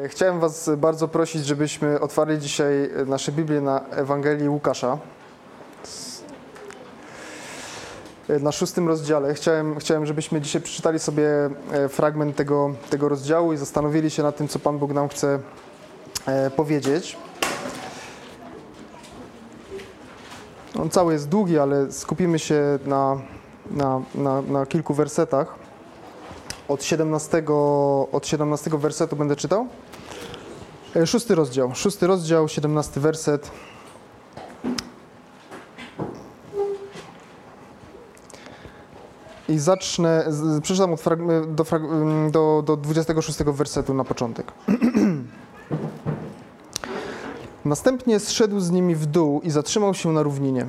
E, Chciałem Was bardzo prosić, żebyśmy otwarli dzisiaj nasze Biblię na Ewangelii Łukasza. E, Na szóstym rozdziale. Chciałem, chciałem, żebyśmy dzisiaj przeczytali sobie e, fragment tego, tego rozdziału i zastanowili się nad tym, co Pan Bóg nam chce e, powiedzieć. On cały jest długi, ale skupimy się na, na, na, na kilku wersetach. Od 17, od 17 wersetu będę czytał. E, Szósty rozdział. Szósty rozdział, 17 werset. I zacznę, przeczytam od frag- do, do, do 26 wersetu na początek. Następnie zszedł z nimi w dół i zatrzymał się na równinie.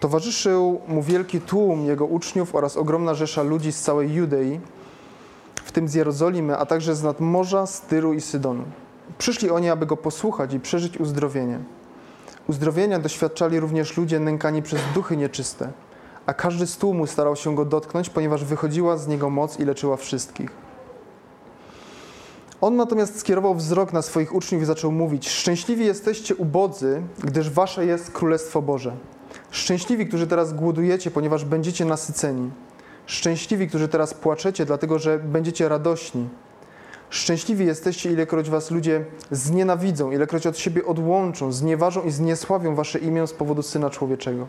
Towarzyszył mu wielki tłum jego uczniów oraz ogromna rzesza ludzi z całej Judei, w tym z Jerozolimy, a także z nadmorza, z Tyru i Sydonu. Przyszli oni, aby go posłuchać i przeżyć uzdrowienie. Uzdrowienia doświadczali również ludzie nękani przez duchy nieczyste, a każdy z tłumu starał się go dotknąć, ponieważ wychodziła z niego moc i leczyła wszystkich. On natomiast skierował wzrok na swoich uczniów i zaczął mówić: Szczęśliwi jesteście ubodzy, gdyż wasze jest Królestwo Boże. Szczęśliwi, którzy teraz głodujecie, ponieważ będziecie nasyceni. Szczęśliwi, którzy teraz płaczecie, dlatego że będziecie radośni. Szczęśliwi jesteście, ilekroć was ludzie znienawidzą, ilekroć od siebie odłączą, znieważą i zniesławią wasze imię z powodu Syna Człowieczego.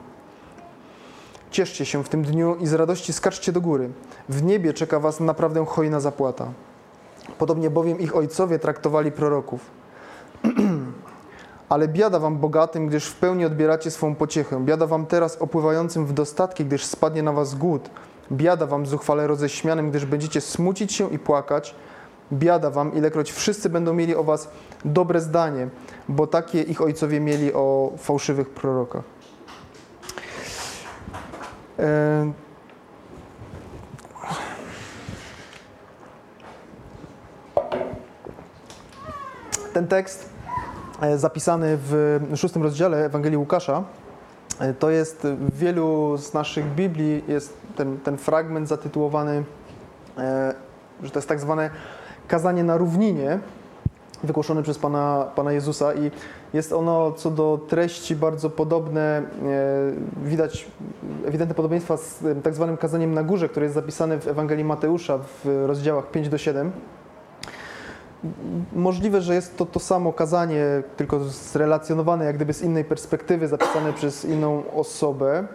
Cieszcie się w tym dniu i z radości skaczcie do góry. W niebie czeka was naprawdę hojna zapłata. Podobnie bowiem ich ojcowie traktowali proroków. Ale biada wam bogatym, gdyż w pełni odbieracie swą pociechę. Biada wam teraz opływającym w dostatki, gdyż spadnie na was głód. Biada wam zuchwale roześmianym, gdyż będziecie smucić się i płakać. Biada wam, ilekroć wszyscy będą mieli o was dobre zdanie, bo takie ich ojcowie mieli o fałszywych prorokach. E, Ten tekst e, zapisany w szóstym rozdziale Ewangelii Łukasza e, to jest w wielu z naszych Biblii jest ten, ten fragment zatytułowany, że to jest tak zwane kazanie na równinie, wygłoszone przez Pana, Pana Jezusa i jest ono co do treści bardzo podobne, e, widać ewidentne podobieństwa z e, tak zwanym kazaniem na górze, które jest zapisane w Ewangelii Mateusza w rozdziałach 5 do 7. Możliwe, że jest to to samo kazanie, tylko zrelacjonowane jak gdyby z innej perspektywy, zapisane przez inną osobę.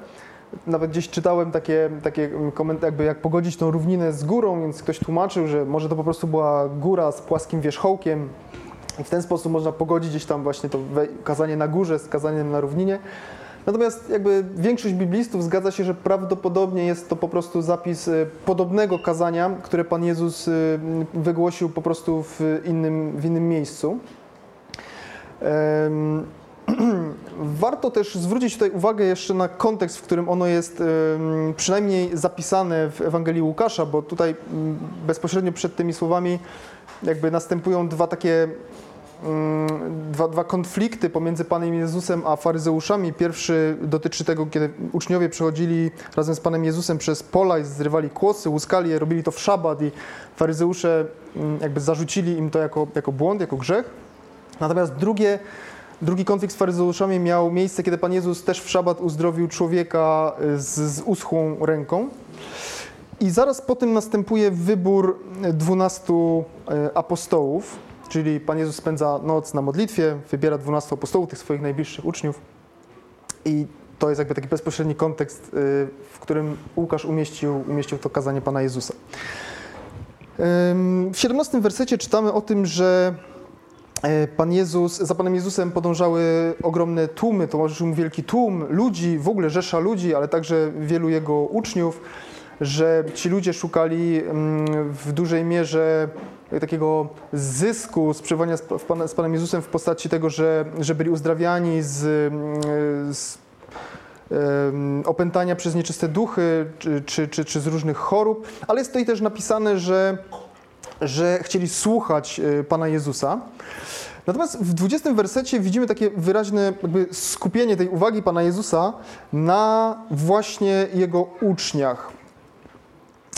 Nawet gdzieś czytałem takie, takie komentarze, jakby jak pogodzić tą równinę z górą, więc ktoś tłumaczył, że może to po prostu była góra z płaskim wierzchołkiem i w ten sposób można pogodzić gdzieś tam właśnie to kazanie na górze z kazaniem na równinie. Natomiast jakby większość biblistów zgadza się, że prawdopodobnie jest to po prostu zapis y, podobnego kazania, które Pan Jezus y, wygłosił po prostu w innym, w innym miejscu. Warto też zwrócić tutaj uwagę jeszcze na kontekst, w którym ono jest przynajmniej zapisane w Ewangelii Łukasza, bo tutaj mm, bezpośrednio przed tymi słowami jakby następują dwa takie mm, dwa, dwa konflikty pomiędzy Panem Jezusem a faryzeuszami. Pierwszy dotyczy tego, kiedy uczniowie przechodzili razem z Panem Jezusem przez pola i zrywali kłosy, łuskali je, robili to w szabat i faryzeusze mm, jakby zarzucili im to jako, jako błąd, jako grzech. Natomiast drugie, drugi konflikt z faryzeuszami miał miejsce, kiedy Pan Jezus też w szabat uzdrowił człowieka y, z, z uschłą ręką. I zaraz po tym następuje wybór dwunastu e, apostołów, czyli Pan Jezus spędza noc na modlitwie, wybiera dwunastu apostołów, tych swoich najbliższych uczniów. I to jest jakby taki bezpośredni kontekst, y, w którym Łukasz umieścił, umieścił to kazanie Pana Jezusa. W 17 wersecie czytamy o tym, że Pan Jezus, za Panem Jezusem podążały ogromne tłumy, towarzyszył mu wielki tłum ludzi, w ogóle rzesza ludzi, ale także wielu jego uczniów, że ci ludzie szukali mm, w dużej mierze takiego zysku z przebywania z, Panem Jezusem w postaci tego, że, że byli uzdrawiani z, mm, z opętania przez nieczyste duchy czy, czy, czy, czy z różnych chorób, ale jest tutaj też napisane, że, że chcieli słuchać e, Pana Jezusa. Natomiast w 20 wersecie widzimy takie wyraźne skupienie tej uwagi Pana Jezusa na właśnie Jego uczniach.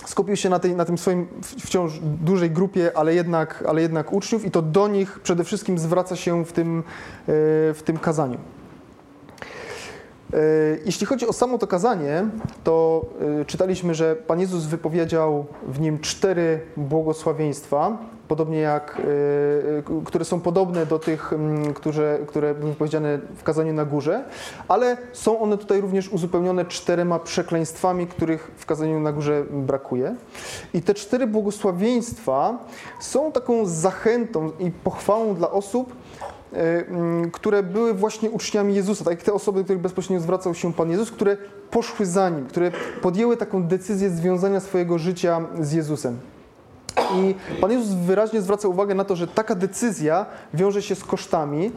skupił się na, tej, na tym swoim wciąż dużej grupie, ale jednak, ale jednak uczniów i to do nich przede wszystkim zwraca się w tym, w tym kazaniu. E, jeśli chodzi o samo to kazanie, to e, czytaliśmy, że Pan Jezus wypowiedział w nim cztery błogosławieństwa, podobnie jak, e, które są podobne do tych, które, które były wypowiedziane w kazaniu na górze, ale są one tutaj również uzupełnione czterema przekleństwami, których w kazaniu na górze brakuje. I te cztery błogosławieństwa są taką zachętą i pochwałą dla osób, które były właśnie uczniami Jezusa, tak jak te osoby, do których bezpośrednio zwracał się Pan Jezus, które poszły za Nim, które podjęły taką decyzję związania swojego życia z Jezusem. I Pan Jezus wyraźnie zwraca uwagę na to, że taka decyzja wiąże się z kosztami,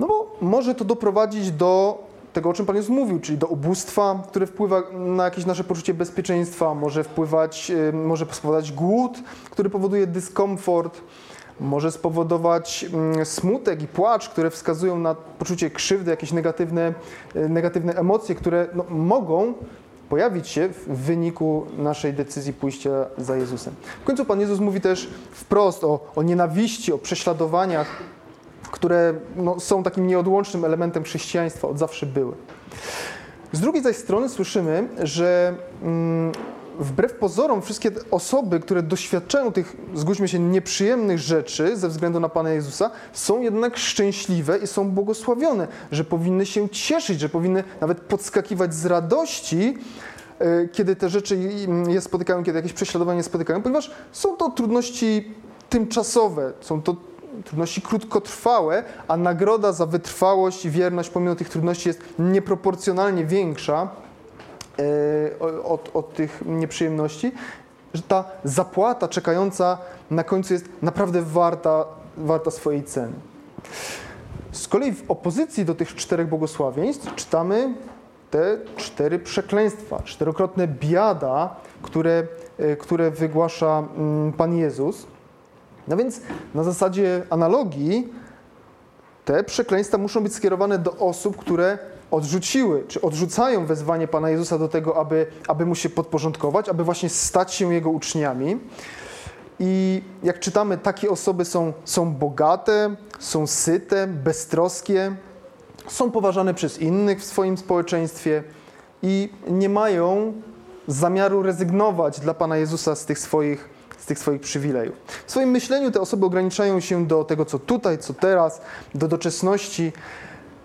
no bo może to doprowadzić do tego, o czym Pan Jezus mówił, czyli do ubóstwa, które wpływa na jakieś nasze poczucie bezpieczeństwa, może wpływać, e, może spowodować głód, który powoduje dyskomfort, może spowodować mm, smutek i płacz, które wskazują na poczucie krzywdy, jakieś negatywne, e, negatywne emocje, które no, mogą pojawić się w wyniku naszej decyzji pójścia za Jezusem. W końcu Pan Jezus mówi też wprost o, o nienawiści, o prześladowaniach, które no, są takim nieodłącznym elementem chrześcijaństwa, od zawsze były. Z drugiej zaś strony słyszymy, że mm, wbrew pozorom wszystkie osoby, które doświadczają tych, zgódźmy się, nieprzyjemnych rzeczy ze względu na Pana Jezusa, są jednak szczęśliwe i są błogosławione, że powinny się cieszyć, że powinny nawet podskakiwać z radości, e, kiedy te rzeczy je spotykają, kiedy jakieś prześladowania spotykają, ponieważ są to trudności tymczasowe, są to trudności krótkotrwałe, a nagroda za wytrwałość i wierność pomimo tych trudności jest nieproporcjonalnie większa od, od tych nieprzyjemności, że ta zapłata czekająca na końcu jest naprawdę warta, warta swojej ceny. Z kolei w opozycji do tych czterech błogosławieństw czytamy te cztery przekleństwa, czterokrotne biada, które, e, które wygłasza mm, Pan Jezus. No więc na zasadzie analogii te przekleństwa muszą być skierowane do osób, które odrzuciły, czy odrzucają wezwanie Pana Jezusa do tego, aby, aby mu się podporządkować, aby właśnie stać się Jego uczniami. I jak czytamy, takie osoby są, są bogate, są syte, beztroskie, są poważane przez innych w swoim społeczeństwie i nie mają zamiaru rezygnować dla Pana Jezusa z tych swoich, z tych swoich przywilejów. W swoim myśleniu te osoby ograniczają się do tego, co tutaj, co teraz, do doczesności,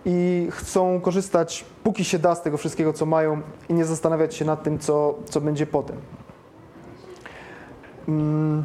i chcą korzystać, póki się da, z tego wszystkiego, co mają i nie zastanawiać się nad tym, co, co będzie potem. Mm.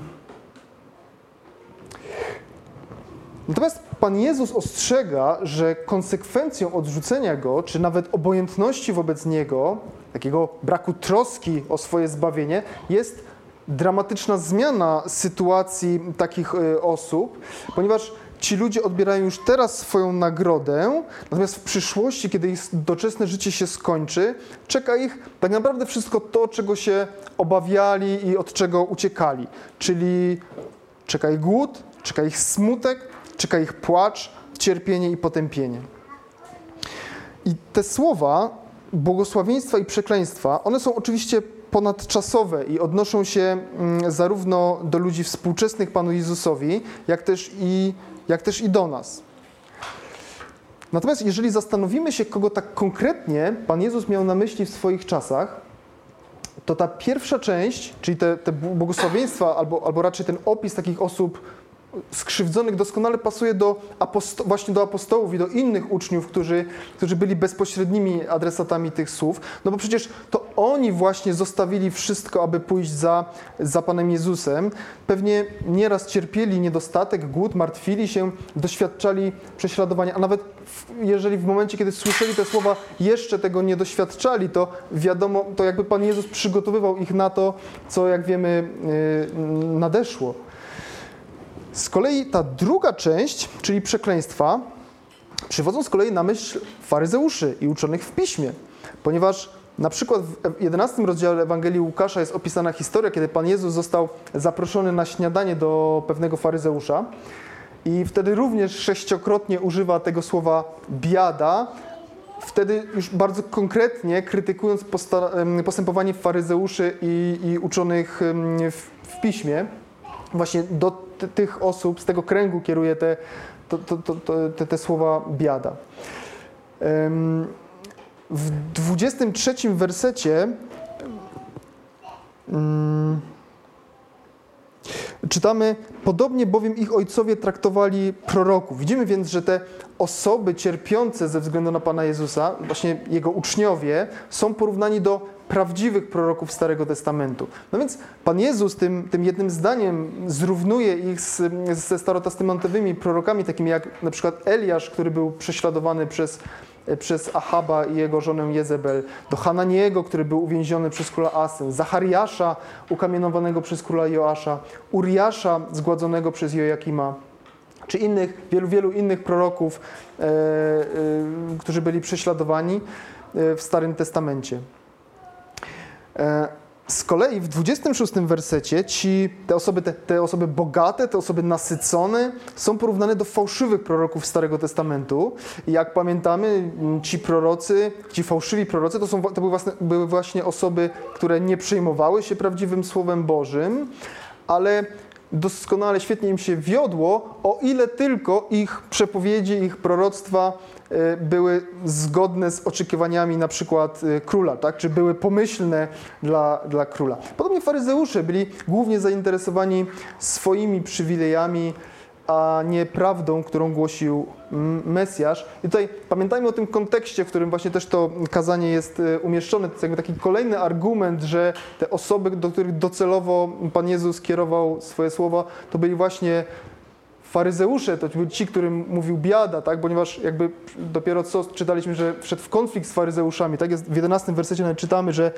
Natomiast Pan Jezus ostrzega, że konsekwencją odrzucenia Go, czy nawet obojętności wobec Niego, takiego braku troski o swoje zbawienie, jest dramatyczna zmiana sytuacji takich y, osób, ponieważ ci ludzie odbierają już teraz swoją nagrodę, natomiast w przyszłości, kiedy ich doczesne życie się skończy, czeka ich tak naprawdę wszystko to, czego się obawiali i od czego uciekali. Czyli czeka ich głód, czeka ich smutek, czeka ich płacz, cierpienie i potępienie. I te słowa błogosławieństwa i przekleństwa, one są oczywiście ponadczasowe i odnoszą się mm, zarówno do ludzi współczesnych Panu Jezusowi, jak też i jak też i do nas. Natomiast jeżeli zastanowimy się, kogo tak konkretnie Pan Jezus miał na myśli w swoich czasach, to ta pierwsza część, czyli te, te błogosławieństwa, albo, albo raczej ten opis takich osób skrzywdzonych doskonale pasuje do właśnie do apostołów i do innych uczniów, którzy, którzy byli bezpośrednimi adresatami tych słów, no bo przecież to oni właśnie zostawili wszystko, aby pójść za, za Panem Jezusem. Pewnie nieraz cierpieli niedostatek, głód, martwili się, doświadczali prześladowania, a nawet jeżeli w momencie, kiedy słyszeli te słowa, jeszcze tego nie doświadczali, to wiadomo, to jakby Pan Jezus przygotowywał ich na to, co jak wiemy yy, nadeszło. Z kolei ta druga część, czyli przekleństwa, przywodzą z kolei na myśl faryzeuszy i uczonych w piśmie, ponieważ na przykład w 11 rozdziale Ewangelii Łukasza jest opisana historia, kiedy Pan Jezus został zaproszony na śniadanie do pewnego faryzeusza i wtedy również sześciokrotnie używa tego słowa biada, wtedy już bardzo konkretnie krytykując postępowanie faryzeuszy i, i uczonych w, w piśmie, właśnie do tych osób, z tego kręgu kieruje te, to, to, to, te, te słowa biada. W 23 wersecie czytamy, podobnie bowiem ich ojcowie traktowali proroków. Widzimy więc, że te osoby cierpiące ze względu na Pana Jezusa, właśnie Jego uczniowie, są porównani do prawdziwych proroków Starego Testamentu. No więc Pan Jezus tym, tym jednym zdaniem zrównuje ich z, ze starotestamentowymi prorokami, takimi jak na przykład Eliasz, który był prześladowany przez przez Ahaba i jego żonę Jezebel, do Hananiego, który był uwięziony przez króla Asy, Zachariasza ukamienowanego przez króla Joasza, Uriasza zgładzonego przez Joakima, czy innych, wielu, wielu innych proroków, e, e, którzy byli prześladowani e, w Starym Testamencie. E, z kolei w 26 wersecie ci, te, osoby, te, te, osoby bogate, te osoby nasycone są porównane do fałszywych proroków Starego Testamentu. I jak pamiętamy, ci prorocy, ci fałszywi prorocy to, są, to były, własne, były właśnie osoby, które nie przejmowały się prawdziwym Słowem Bożym, ale doskonale, świetnie im się wiodło, o ile tylko ich przepowiedzi, ich proroctwa były zgodne z oczekiwaniami na przykład e, króla, tak? czy były pomyślne dla, dla króla. Podobnie faryzeusze byli głównie zainteresowani swoimi przywilejami, a nie prawdą, którą głosił Mesjasz. I tutaj pamiętajmy o tym kontekście, w którym właśnie też to kazanie jest e, umieszczone. To jest jakby taki kolejny argument, że te osoby, do których docelowo Pan Jezus kierował swoje słowa, to byli właśnie faryzeusze, to byli ci, którym mówił biada, tak? ponieważ jakby dopiero co czytaliśmy, że wszedł w konflikt z faryzeuszami. Tak jest w 11 wersecie czytamy, że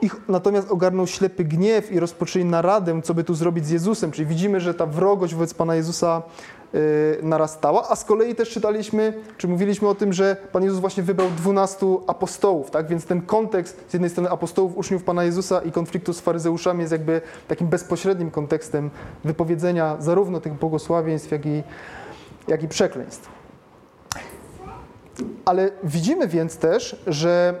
ich natomiast ogarnął ślepy gniew i rozpoczęli naradę, co by tu zrobić z Jezusem. Czyli widzimy, że ta wrogość wobec Pana Jezusa yy, narastała, a z kolei też czytaliśmy, czy mówiliśmy o tym, że Pan Jezus właśnie wybrał dwunastu apostołów, tak? Więc ten kontekst z jednej strony apostołów, uczniów Pana Jezusa i konfliktu z faryzeuszami jest jakby takim bezpośrednim kontekstem wypowiedzenia zarówno tych błogosławieństw, jak i, jak i przekleństw. Ale widzimy więc też, że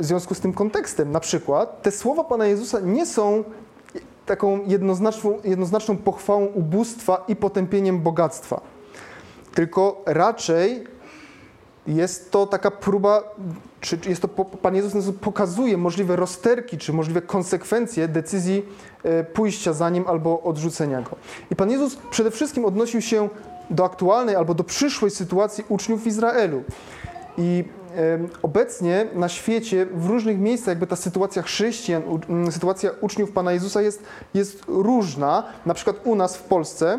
w związku z tym kontekstem. Na przykład te słowa Pana Jezusa nie są taką jednoznaczną, jednoznaczną pochwałą ubóstwa i potępieniem bogactwa, tylko raczej jest to taka próba, czy jest to, Pan Jezus pokazuje możliwe rozterki, czy możliwe konsekwencje decyzji e, pójścia za Nim albo odrzucenia Go. I Pan Jezus przede wszystkim odnosił się do aktualnej albo do przyszłej sytuacji uczniów w Izraelu. I obecnie na świecie, w różnych miejscach, jakby ta sytuacja chrześcijan, sytuacja uczniów Pana Jezusa jest, jest różna. Na przykład u nas w Polsce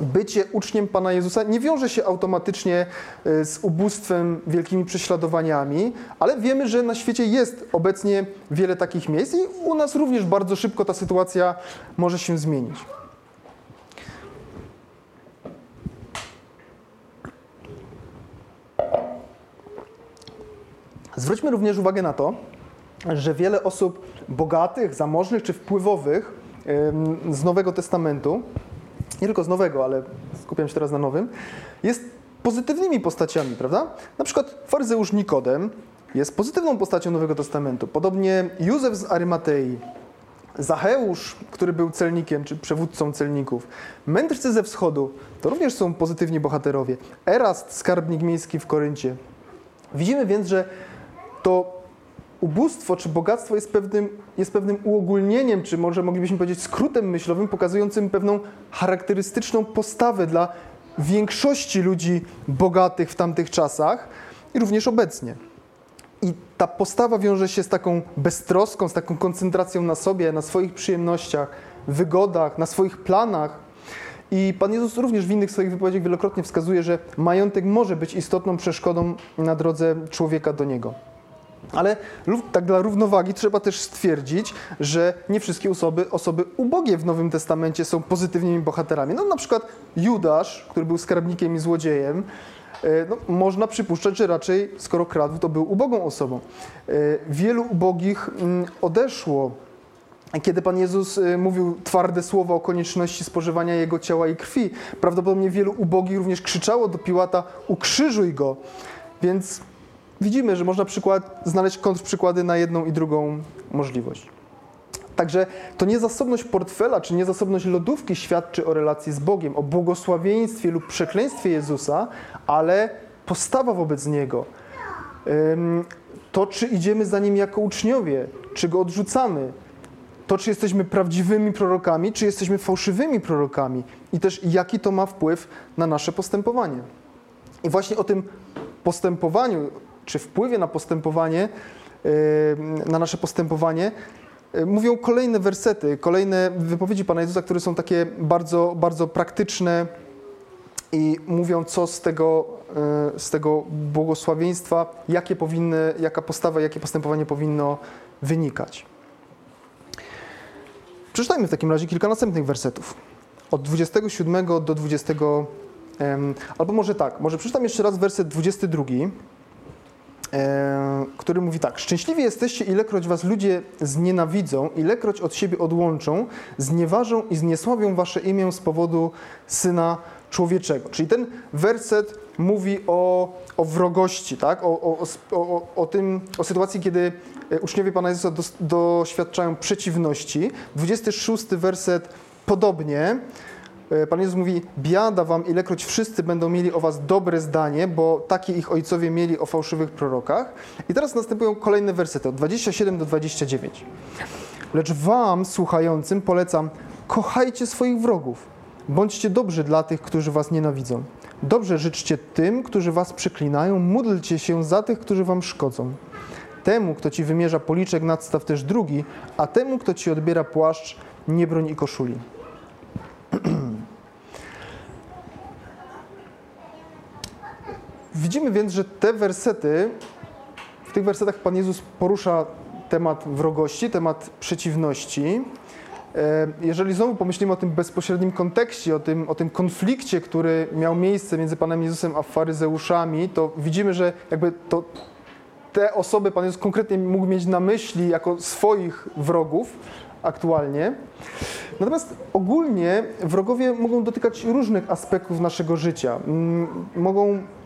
bycie uczniem Pana Jezusa nie wiąże się automatycznie e, z ubóstwem, wielkimi prześladowaniami, ale wiemy, że na świecie jest obecnie wiele takich miejsc i u nas również bardzo szybko ta sytuacja może się zmienić. Zwróćmy również uwagę na to, że wiele osób bogatych, zamożnych czy wpływowych z Nowego Testamentu, nie tylko z Nowego, ale skupiam się teraz na Nowym, jest pozytywnymi postaciami, prawda? Na przykład faryzeusz Nikodem jest pozytywną postacią Nowego Testamentu. Podobnie Józef z Arymatei, Zacheusz, który był celnikiem czy przewódcą celników, mędrcy ze wschodu, to również są pozytywni bohaterowie. Erast, skarbnik miejski w Koryncie. Widzimy więc, że to ubóstwo czy bogactwo jest pewnym, jest pewnym uogólnieniem, czy może moglibyśmy powiedzieć skrótem myślowym, pokazującym pewną charakterystyczną postawę dla większości ludzi bogatych w tamtych czasach i również obecnie. I ta postawa wiąże się z taką beztroską, z taką koncentracją na sobie, na swoich przyjemnościach, wygodach, na swoich planach. I Pan Jezus również w innych swoich wypowiedziach wielokrotnie wskazuje, że majątek może być istotną przeszkodą na drodze człowieka do Niego. Ale tak dla równowagi trzeba też stwierdzić, że nie wszystkie osoby, osoby ubogie w Nowym Testamencie są pozytywnymi bohaterami. No na przykład Judasz, który był skarbnikiem i złodziejem, e, no, można przypuszczać, że raczej skoro kradł, to był ubogą osobą. E, wielu ubogich mm, odeszło kiedy Pan Jezus e, mówił twarde słowa o konieczności spożywania Jego ciała i krwi, prawdopodobnie wielu ubogich również krzyczało do Piłata: Ukrzyżuj go. Więc widzimy, że można przykład, znaleźć kontrprzykłady na jedną i drugą możliwość. Także to niezasobność portfela czy niezasobność lodówki świadczy o relacji z Bogiem, o błogosławieństwie lub przekleństwie Jezusa, ale postawa wobec Niego. To, czy idziemy za Nim jako uczniowie, czy Go odrzucamy, to, czy jesteśmy prawdziwymi prorokami, czy jesteśmy fałszywymi prorokami i też jaki to ma wpływ na nasze postępowanie. I właśnie o tym postępowaniu, czy wpływie na postępowanie, na nasze postępowanie, mówią kolejne wersety, kolejne wypowiedzi Pana Jezusa, które są takie bardzo, bardzo praktyczne i mówią, co z tego, z tego błogosławieństwa, jakie powinny, jaka postawa, jakie postępowanie powinno wynikać. Przeczytajmy w takim razie kilka następnych wersetów. Od 27 do 20. Albo może tak, może przeczytam jeszcze raz werset 22, który mówi tak: Szczęśliwi jesteście, ilekroć was ludzie znienawidzą, ilekroć od siebie odłączą, znieważą i zniesławią wasze imię z powodu syna człowieczego. Czyli ten werset mówi o, o wrogości, tak? O, o, o, o, tym, o sytuacji, kiedy e, uczniowie Pana Jezusa dos, doświadczają przeciwności. 26 werset podobnie. E, Pan Jezus mówi, biada wam, ilekroć wszyscy będą mieli o was dobre zdanie, bo takie ich ojcowie mieli o fałszywych prorokach. I teraz następują kolejne wersety, od 27 do 29. Lecz wam, słuchającym, polecam, kochajcie swoich wrogów, bądźcie dobrzy dla tych, którzy was nienawidzą. Dobrze życzcie tym, którzy was przeklinają, módlcie się za tych, którzy wam szkodzą. Temu, kto ci wymierza policzek, nadstaw też drugi, a temu, kto ci odbiera płaszcz, nie broń i koszuli. Widzimy więc, że te wersety, w tych wersetach Pan Jezus porusza temat wrogości, temat przeciwności, E, jeżeli znowu pomyślimy o tym bezpośrednim kontekście, o tym, o tym konflikcie, który miał miejsce między Panem Jezusem a faryzeuszami, to widzimy, że jakby to te osoby Pan Jezus konkretnie mógł mieć na myśli jako swoich wrogów aktualnie. Natomiast ogólnie wrogowie mogą dotykać różnych aspektów naszego życia. Mogą E,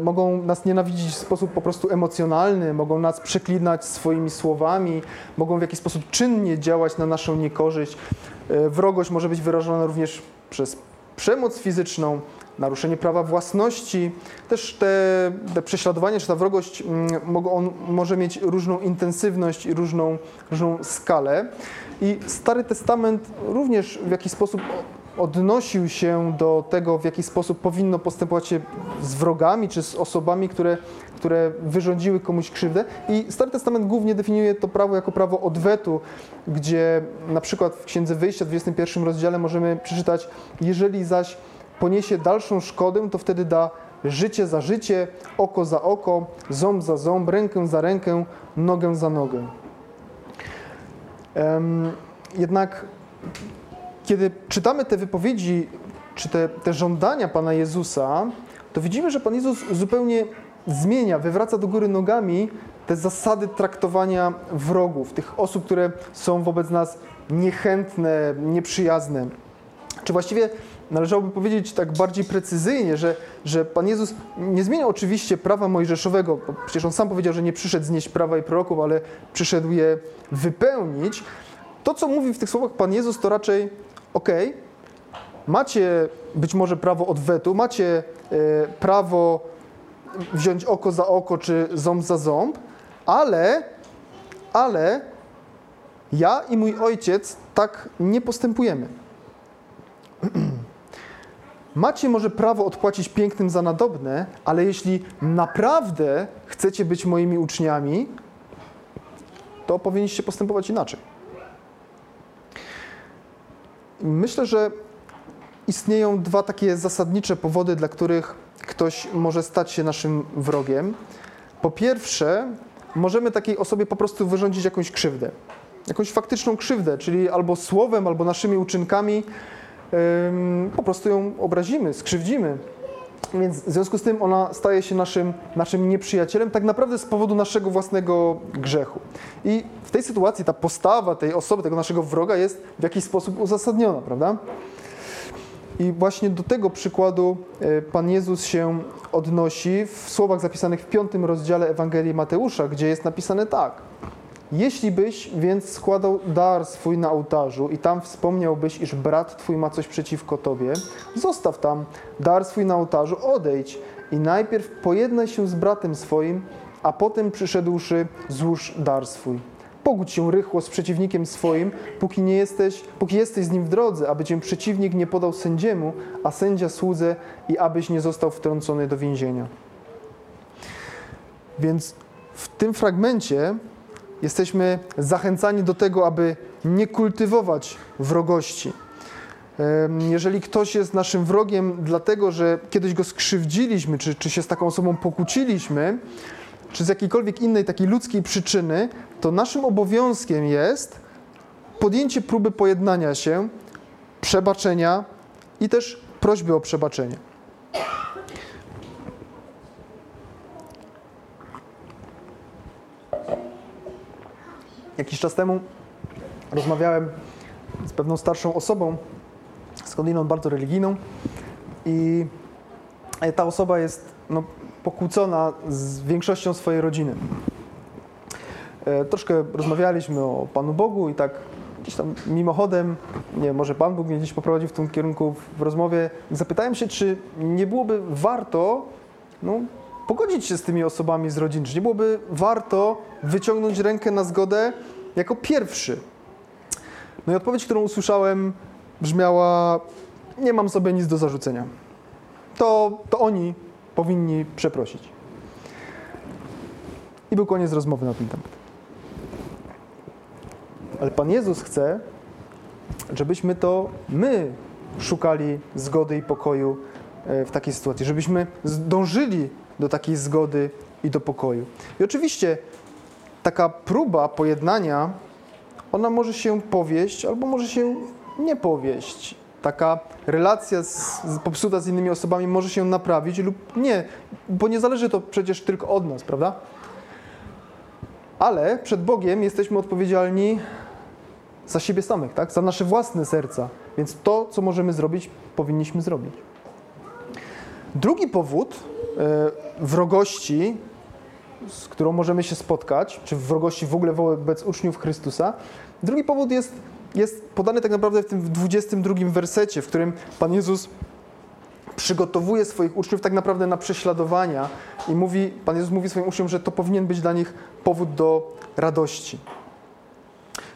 mogą nas nienawidzić w sposób po prostu emocjonalny, mogą nas przeklinać swoimi słowami, mogą w jakiś sposób czynnie działać na naszą niekorzyść. E, wrogość może być wyrażona również przez przemoc fizyczną, naruszenie prawa własności. Też te, te prześladowanie czy ta wrogość mm, on może mieć różną intensywność i różną, różną skalę. I Stary Testament również w jakiś sposób odnosił się do tego, w jaki sposób powinno postępować się z wrogami czy z osobami, które, które wyrządziły komuś krzywdę. I Stary Testament głównie definiuje to prawo jako prawo odwetu, gdzie na przykład w Księdze Wyjścia w 21 rozdziale możemy przeczytać, jeżeli zaś poniesie dalszą szkodę, to wtedy da życie za życie, oko za oko, ząb za ząb, rękę za rękę, nogę za nogę. Jednak kiedy czytamy te wypowiedzi, czy te, te żądania Pana Jezusa, to widzimy, że Pan Jezus zupełnie zmienia, wywraca do góry nogami te zasady traktowania wrogów, tych osób, które są wobec nas niechętne, nieprzyjazne. Czy właściwie należałoby powiedzieć tak bardziej precyzyjnie, że, że Pan Jezus nie zmienia oczywiście prawa mojżeszowego, bo przecież On sam powiedział, że nie przyszedł znieść prawa i proroków, ale przyszedł je wypełnić. To, co mówi w tych słowach Pan Jezus, to raczej ok, macie być może prawo odwetu, macie e, prawo wziąć oko za oko czy ząb za ząb, ale, ale ja i mój ojciec tak nie postępujemy. Macie może prawo odpłacić pięknym za nadobne, ale jeśli naprawdę chcecie być moimi uczniami, to powinniście postępować inaczej. Myślę, że istnieją dwa takie zasadnicze powody, dla których ktoś może stać się naszym wrogiem. Po pierwsze, możemy takiej osobie po prostu wyrządzić jakąś krzywdę. Jakąś faktyczną krzywdę, czyli albo słowem, albo naszymi uczynkami po prostu ją obrazimy, skrzywdzimy. Więc w związku z tym ona staje się naszym, naszym nieprzyjacielem, tak naprawdę z powodu naszego własnego grzechu. I w tej sytuacji ta postawa tej osoby, tego naszego wroga jest w jakiś sposób uzasadniona, prawda? I właśnie do tego przykładu e, Pan Jezus się odnosi w słowach zapisanych w piątym rozdziale Ewangelii Mateusza, gdzie jest napisane tak. Jeśli byś więc składał dar swój na ołtarzu i tam wspomniałbyś, iż brat twój ma coś przeciwko tobie, zostaw tam dar swój na ołtarzu, odejdź i najpierw pojednaj się z bratem swoim, a potem przyszedłszy złóż dar swój. Pogódź się rychło z przeciwnikiem swoim, póki nie jesteś, póki jesteś z nim w drodze, aby cię przeciwnik nie podał sędziemu, a sędzia słudze i abyś nie został wtrącony do więzienia. Więc w tym fragmencie jesteśmy zachęcani do tego, aby nie kultywować wrogości. Jeżeli ktoś jest naszym wrogiem, dlatego że kiedyś go skrzywdziliśmy, czy, czy się z taką osobą pokłóciliśmy, czy z jakiejkolwiek innej takiej ludzkiej przyczyny, to naszym obowiązkiem jest podjęcie próby pojednania się, przebaczenia i też prośby o przebaczenie. Jakiś czas temu rozmawiałem z pewną starszą osobą, skądinąd bardzo religijną i ta osoba jest no, pokłócona z większością swojej rodziny. E, troszkę rozmawialiśmy o Panu Bogu i tak gdzieś tam mimochodem, nie może Pan Bóg mnie gdzieś poprowadził w tym kierunku w rozmowie. Zapytałem się, czy nie byłoby warto no, pogodzić się z tymi osobami z rodziny, czy nie byłoby warto wyciągnąć rękę na zgodę jako pierwszy. No i odpowiedź, którą usłyszałem, brzmiała: Nie mam sobie nic do zarzucenia. To, to oni powinni przeprosić. I był koniec rozmowy na ten temat. Ale Pan Jezus chce, żebyśmy to my szukali zgody i pokoju e, w takiej sytuacji, żebyśmy dążyli do takiej zgody i do pokoju. I oczywiście taka próba pojednania, ona może się powieść albo może się nie powieść taka relacja z, popsuta z innymi osobami może się naprawić lub nie, bo nie zależy to przecież tylko od nas, prawda? Ale przed Bogiem jesteśmy odpowiedzialni za siebie samych, tak? za nasze własne serca. Więc to, co możemy zrobić, powinniśmy zrobić. Drugi powód e, wrogości, z którą możemy się spotkać, czy wrogości w ogóle wobec uczniów Chrystusa, drugi powód jest jest podany tak naprawdę w tym 22 wersecie, w którym Pan Jezus przygotowuje swoich uczniów tak naprawdę na prześladowania i mówi, Pan Jezus mówi swoim uczniom, że to powinien być dla nich powód do radości.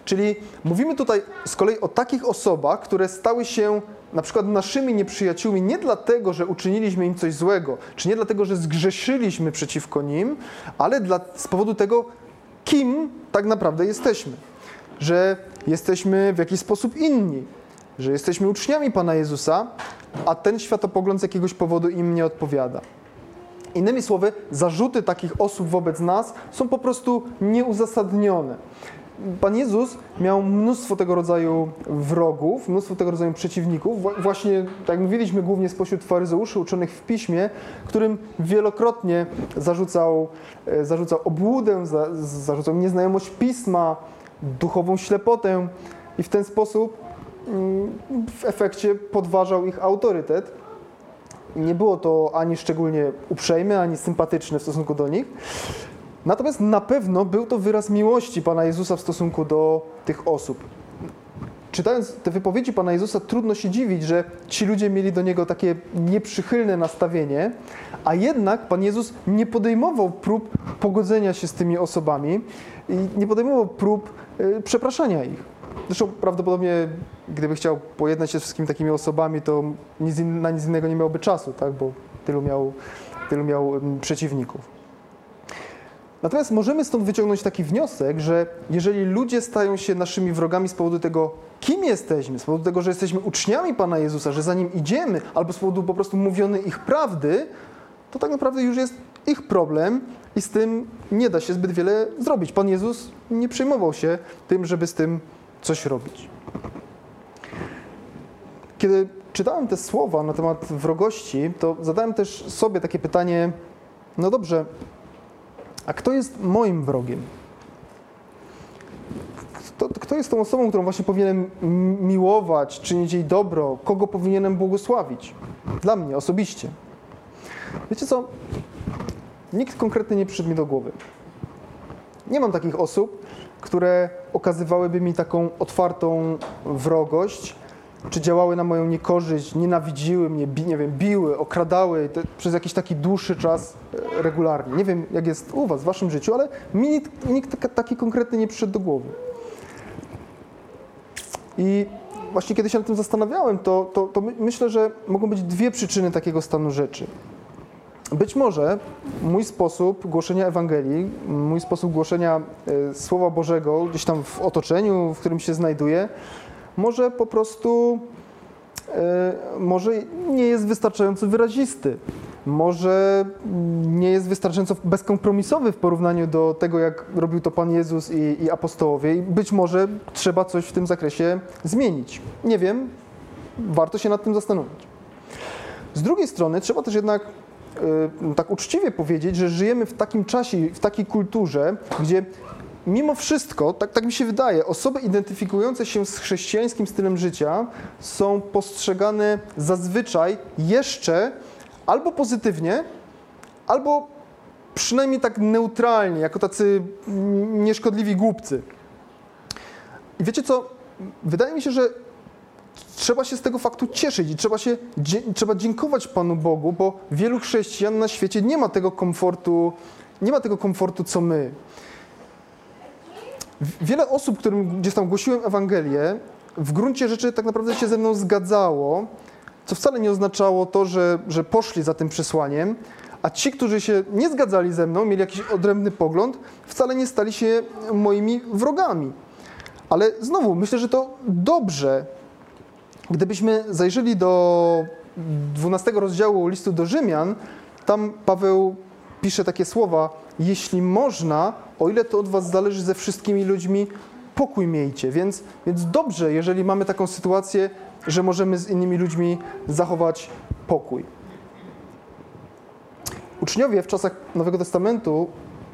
Czyli mówimy tutaj z kolei o takich osobach, które stały się na przykład naszymi nieprzyjaciółmi nie dlatego, że uczyniliśmy im coś złego, czy nie dlatego, że zgrzeszyliśmy przeciwko nim, ale dla, z powodu tego, kim tak naprawdę jesteśmy. Że jesteśmy w jakiś sposób inni, że jesteśmy uczniami Pana Jezusa, a ten światopogląd z jakiegoś powodu im nie odpowiada. Innymi słowy, zarzuty takich osób wobec nas są po prostu nieuzasadnione. Pan Jezus miał mnóstwo tego rodzaju wrogów, mnóstwo tego rodzaju przeciwników, właśnie, tak jak mówiliśmy, głównie spośród faryzeuszy uczonych w piśmie, którym wielokrotnie zarzucał, e, zarzucał obłudę, zarzucał nieznajomość pisma, duchową ślepotę i w ten sposób mm, w efekcie podważał ich autorytet. Nie było to ani szczególnie uprzejme, ani sympatyczne w stosunku do nich. Natomiast na pewno był to wyraz miłości Pana Jezusa w stosunku do tych osób. Czytając te wypowiedzi Pana Jezusa, trudno się dziwić, że ci ludzie mieli do Niego takie nieprzychylne nastawienie, a jednak Pan Jezus nie podejmował prób pogodzenia się z tymi osobami i nie podejmował prób y, przepraszania ich. Zresztą prawdopodobnie, gdyby chciał pojednać się z wszystkimi takimi osobami, to nic in, na nic innego nie miałby czasu, tak? bo tylu miał, tylu miał mm, przeciwników. Natomiast możemy stąd wyciągnąć taki wniosek, że jeżeli ludzie stają się naszymi wrogami z powodu tego, kim jesteśmy, z powodu tego, że jesteśmy uczniami Pana Jezusa, że za Nim idziemy, albo z powodu po prostu mówionej ich prawdy, to tak naprawdę już jest ich problem i z tym nie da się zbyt wiele zrobić. Pan Jezus nie przejmował się tym, żeby z tym coś robić. Kiedy czytałem te słowa na temat wrogości, to zadałem też sobie takie pytanie, no dobrze, a kto jest moim wrogiem? kto, kto jest tą osobą, którą właśnie powinienem miłować, czynić jej dobro, kogo powinienem błogosławić? Dla mnie osobiście. Wiecie co? Nikt konkretnie nie przyszedł mi do głowy. Nie mam takich osób, które okazywałyby mi taką otwartą wrogość, czy działały na moją niekorzyść, nienawidziły mnie, bi, nie wiem, biły, okradały te, przez jakiś taki dłuższy czas e, regularnie. Nie wiem, jak jest u Was, w Waszym życiu, ale mi nikt, nikt taki konkretny nie przyszedł do głowy. I właśnie kiedy się nad tym zastanawiałem, to, to, to myślę, że mogą być dwie przyczyny takiego stanu rzeczy. Być może mój sposób głoszenia Ewangelii, mój sposób głoszenia e, Słowa Bożego gdzieś tam w otoczeniu, w którym się znajduję, może po prostu e, może nie jest wystarczająco wyrazisty, może nie jest wystarczająco bezkompromisowy w porównaniu do tego, jak robił to Pan Jezus i, i apostołowie i być może trzeba coś w tym zakresie zmienić. Nie wiem, warto się nad tym zastanowić. Z drugiej strony trzeba też jednak y, tak uczciwie powiedzieć, że żyjemy w takim czasie, w takiej kulturze, gdzie mimo wszystko, tak, tak mi się wydaje, osoby identyfikujące się z chrześcijańskim stylem życia są postrzegane zazwyczaj jeszcze albo pozytywnie, albo przynajmniej tak neutralnie, jako tacy nieszkodliwi głupcy. I wiecie co? Wydaje mi się, że trzeba się z tego faktu cieszyć i trzeba, się, trzeba dziękować Panu Bogu, bo wielu chrześcijan na świecie nie ma tego komfortu, nie ma tego komfortu, co my. Wiele osób, którym gdzieś tam głosiłem Ewangelię, w gruncie rzeczy tak naprawdę się ze mną zgadzało, co wcale nie oznaczało to, że, że poszli za tym przesłaniem, a ci, którzy się nie zgadzali ze mną, mieli jakiś odrębny pogląd, wcale nie stali się moimi wrogami. Ale znowu, myślę, że to dobrze, gdybyśmy zajrzeli do 12 rozdziału listu do Rzymian, tam Paweł pisze takie słowa: Jeśli można, o ile to od was zależy ze wszystkimi ludźmi, pokój miejcie. Więc, więc dobrze, jeżeli mamy taką sytuację, że możemy z innymi ludźmi zachować pokój. Uczniowie w czasach Nowego Testamentu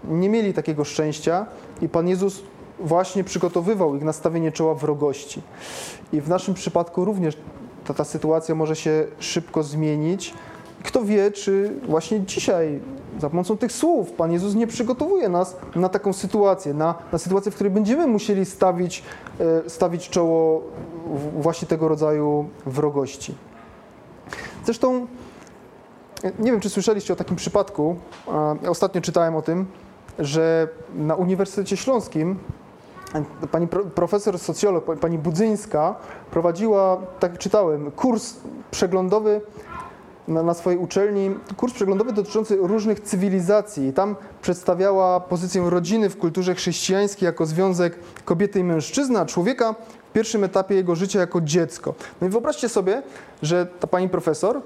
nie mieli takiego szczęścia i Pan Jezus właśnie przygotowywał ich na stawienie czoła wrogości. I w naszym przypadku również ta, ta sytuacja może się szybko zmienić. Kto wie, czy właśnie dzisiaj za pomocą tych słów Pan Jezus nie przygotowuje nas na taką sytuację, na, na sytuację, w której będziemy musieli stawić, e, stawić czoło właśnie tego rodzaju wrogości. Zresztą nie wiem, czy słyszeliście o takim przypadku. Ja ostatnio czytałem o tym, że na Uniwersytecie Śląskim pani profesor socjolog, pani Budzyńska prowadziła, tak czytałem, kurs przeglądowy na, na, swojej uczelni kurs przeglądowy dotyczący różnych cywilizacji. Tam przedstawiała pozycję rodziny w kulturze chrześcijańskiej jako związek kobiety i mężczyzny, a człowieka w pierwszym etapie jego życia jako dziecko. No i wyobraźcie sobie, że ta pani profesor,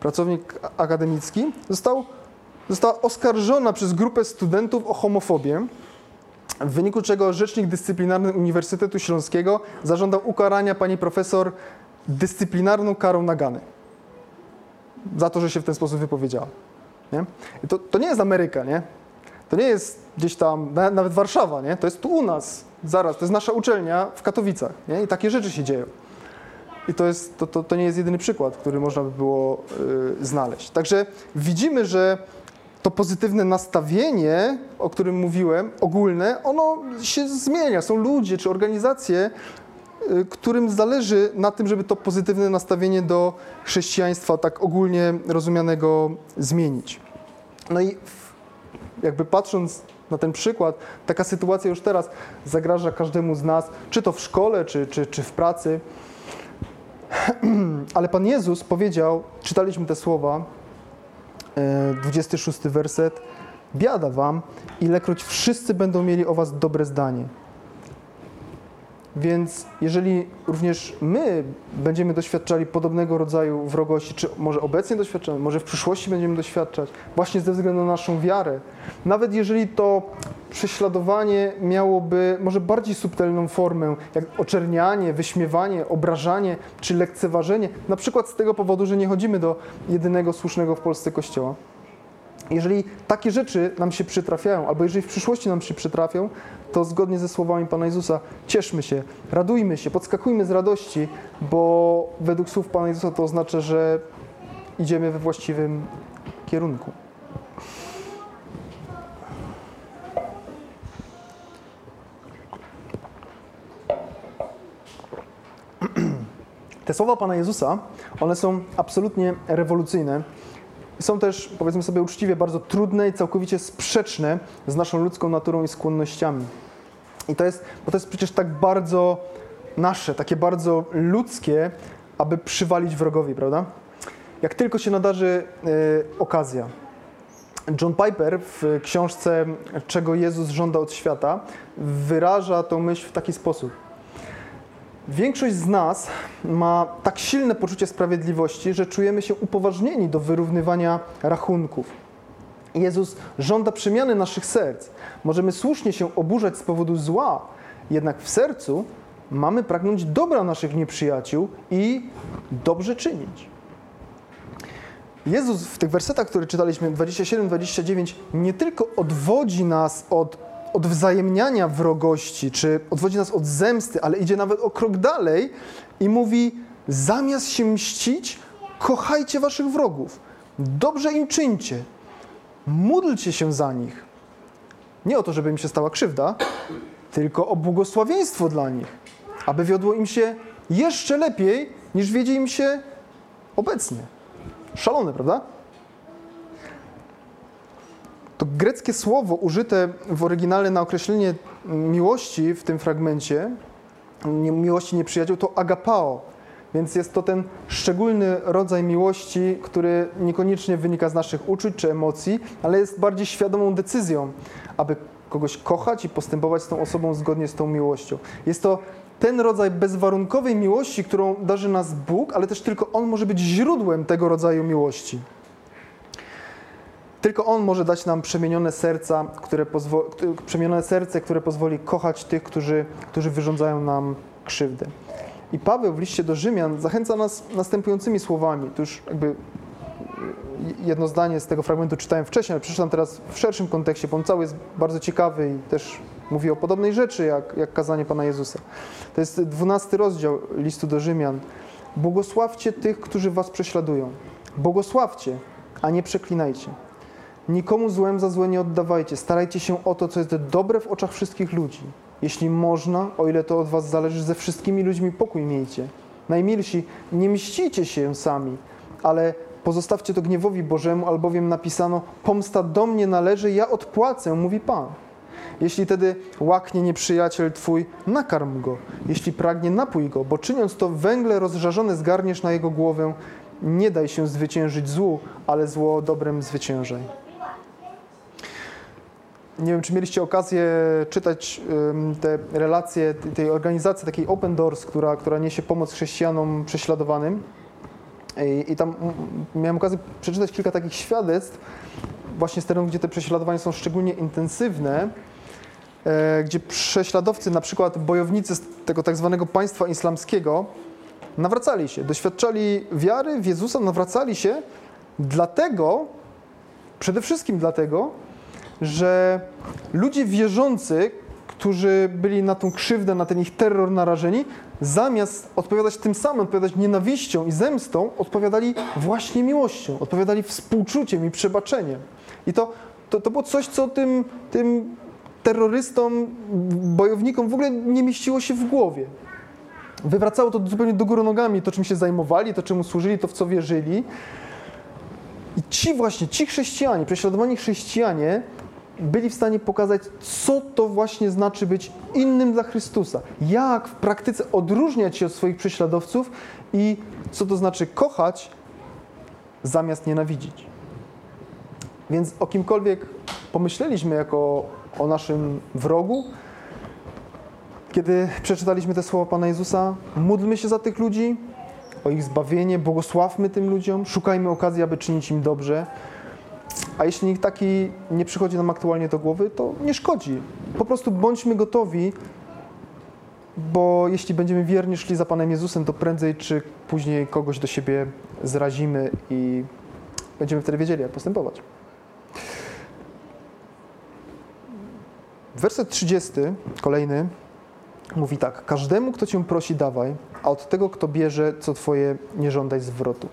pracownik akademicki, został, została oskarżona przez grupę studentów o homofobię, w wyniku czego rzecznik dyscyplinarny Uniwersytetu Śląskiego zażądał ukarania pani profesor dyscyplinarną karą nagany za to, że się w ten sposób wypowiedziała. Nie? To, to nie jest Ameryka, nie? To nie jest gdzieś tam, nawet Warszawa, nie? To jest tu u nas, zaraz, to jest nasza uczelnia w Katowicach, nie? I takie rzeczy się dzieją. I to, jest, to, to, to nie jest jedyny przykład, który można by było y, znaleźć. Także widzimy, że to pozytywne nastawienie, o którym mówiłem, ogólne, ono się zmienia. Są ludzie czy organizacje, którym zależy na tym, żeby to pozytywne nastawienie do chrześcijaństwa tak ogólnie rozumianego zmienić. No i jakby patrząc na ten przykład, taka sytuacja już teraz zagraża każdemu z nas, czy to w szkole, czy, czy, czy w pracy. Ale Pan Jezus powiedział, czytaliśmy te słowa, 26 y, werset, biada wam, ilekroć wszyscy będą mieli o was dobre zdanie. Więc jeżeli również my będziemy doświadczali podobnego rodzaju wrogości, czy może obecnie doświadczamy, może w przyszłości będziemy doświadczać, właśnie ze względu na naszą wiarę, nawet jeżeli to prześladowanie miałoby może bardziej subtelną formę, jak oczernianie, wyśmiewanie, obrażanie czy lekceważenie, na przykład z tego powodu, że nie chodzimy do jedynego słusznego w Polsce kościoła, Jeżeli takie rzeczy nam się przytrafiają, albo jeżeli w przyszłości nam się przytrafią, to zgodnie ze słowami Pana Jezusa cieszmy się, radujmy się, podskakujmy z radości, bo według słów Pana Jezusa to oznacza, że idziemy we właściwym kierunku. Te słowa Pana Jezusa, one są absolutnie rewolucyjne. Są też, powiedzmy sobie uczciwie, bardzo trudne i całkowicie sprzeczne z naszą ludzką naturą i skłonnościami. I to jest, bo to jest przecież tak bardzo nasze, takie bardzo ludzkie, aby przywalić wrogowi, prawda? Jak tylko się nadarzy y, okazja. John Piper w książce Czego Jezus żąda od świata wyraża tą myśl w taki sposób. Większość z nas ma tak silne poczucie sprawiedliwości, że czujemy się upoważnieni do wyrównywania rachunków. Jezus żąda przemiany naszych serc. Możemy słusznie się oburzać z powodu zła, jednak w sercu mamy pragnąć dobra naszych nieprzyjaciół i dobrze czynić. Jezus w tych wersetach, które czytaliśmy, 27-29, nie tylko odwodzi nas od odwzajemniania wrogości, czy odwodzi nas od zemsty, ale idzie nawet o krok dalej i mówi: zamiast się mścić, kochajcie waszych wrogów, dobrze im czyńcie, módlcie się za nich. Nie o to, żeby im się stała krzywda, tylko o błogosławieństwo dla nich, aby wiodło im się jeszcze lepiej, niż wiedzie im się obecnie. Szalone, prawda? To greckie słowo użyte w oryginale na określenie miłości w tym fragmencie, miłości nieprzyjaciół, to agapao. Więc jest to ten szczególny rodzaj miłości, który niekoniecznie wynika z naszych uczuć czy emocji, ale jest bardziej świadomą decyzją, aby kogoś kochać i postępować z tą osobą zgodnie z tą miłością. Jest to ten rodzaj bezwarunkowej miłości, którą darzy nas Bóg, ale też tylko On może być źródłem tego rodzaju miłości. Tylko On może dać nam przemienione serca, które przemienione serce, które pozwoli kochać tych, którzy, którzy wyrządzają nam krzywdę. I Paweł w liście do Rzymian zachęca nas następującymi słowami. Tu już jakby jedno zdanie z tego fragmentu czytałem wcześniej, ale przeczytam teraz w szerszym kontekście, bo on cały jest bardzo ciekawy i też mówi o podobnej rzeczy, jak, jak kazanie Pana Jezusa. To jest dwunasty rozdział listu do Rzymian. Błogosławcie tych, którzy was prześladują. Błogosławcie, a nie przeklinajcie. Nikomu złem za złe nie oddawajcie. Starajcie się o to, co jest dobre w oczach wszystkich ludzi. Jeśli można, o ile to od was zależy, ze wszystkimi ludźmi pokój miejcie. Najmilsi, nie mścicie się sami, ale pozostawcie to gniewowi Bożemu, albowiem napisano: Pomsta do mnie należy, ja odpłacę, mówi Pan. Jeśli tedy łaknie nieprzyjaciel twój, nakarm go. Jeśli pragnie, napój go, bo czyniąc to węgle rozżarzone zgarniesz na jego głowę. Nie daj się zwyciężyć złu, ale zło dobrem zwyciężaj. Nie wiem, czy mieliście okazję czytać te relacje tej organizacji, takiej Open Doors, która, która niesie pomoc chrześcijanom prześladowanym. I, I, tam miałem okazję przeczytać kilka takich świadectw, właśnie z terenów, gdzie te prześladowania są szczególnie intensywne, e, gdzie prześladowcy, na przykład bojownicy z tego tak zwanego państwa islamskiego, nawracali się, doświadczali wiary w Jezusa, nawracali się, dlatego, przede wszystkim dlatego, że ludzie wierzący, którzy byli na tą krzywdę, na ten ich terror narażeni, zamiast odpowiadać tym samym, odpowiadać nienawiścią i zemstą, odpowiadali właśnie miłością, odpowiadali współczuciem i przebaczeniem. I to, to, to było coś, co tym, tym terrorystom, bojownikom w ogóle nie mieściło się w głowie. Wywracało to zupełnie do góry nogami, to czym się zajmowali, to czemu służyli, to w co wierzyli. I ci właśnie, ci chrześcijanie, prześladowani chrześcijanie, byli w stanie pokazać, co to właśnie znaczy być innym dla Chrystusa. Jak w praktyce odróżniać się od swoich prześladowców i co to znaczy kochać zamiast nienawidzić. Więc o kimkolwiek pomyśleliśmy jako o naszym wrogu, kiedy przeczytaliśmy te słowa Pana Jezusa, módlmy się za tych ludzi, o ich zbawienie, błogosławmy tym ludziom, szukajmy okazji, aby czynić im dobrze. A jeśli nikt taki nie przychodzi nam aktualnie do głowy, to nie szkodzi. Po prostu bądźmy gotowi, bo jeśli będziemy wierni szli za Panem Jezusem, to prędzej czy później kogoś do siebie zrazimy i będziemy wtedy wiedzieli, jak postępować. Werset 30, kolejny, mówi tak: Każdemu, kto cię prosi, dawaj, a od tego, kto bierze, co twoje, nie żądaj zwrotu.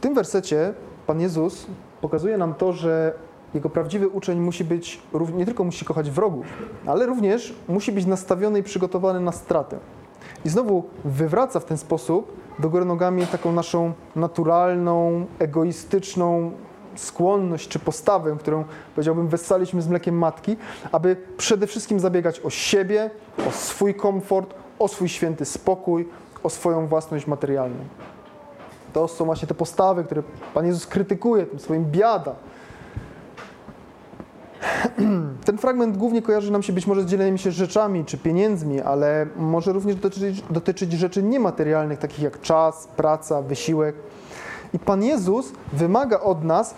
Tym wersecie Pan Jezus pokazuje nam to, że jego prawdziwy uczeń musi być, nie tylko musi kochać wrogów, ale również musi być nastawiony i przygotowany na stratę. I znowu wywraca w ten sposób do góry nogami taką naszą naturalną, egoistyczną skłonność czy postawę, którą powiedziałbym wessaliśmy z mlekiem matki, aby przede wszystkim zabiegać o siebie, o swój komfort, o swój święty spokój, o swoją własność materialną. To są właśnie te postawy, które Pan Jezus krytykuje tym swoim biada. Ten fragment głównie kojarzy nam się być może z dzieleniem się rzeczami czy pieniędzmi, ale może również dotyczyć, dotyczyć rzeczy niematerialnych, takich jak czas, praca, wysiłek. I Pan Jezus wymaga od nas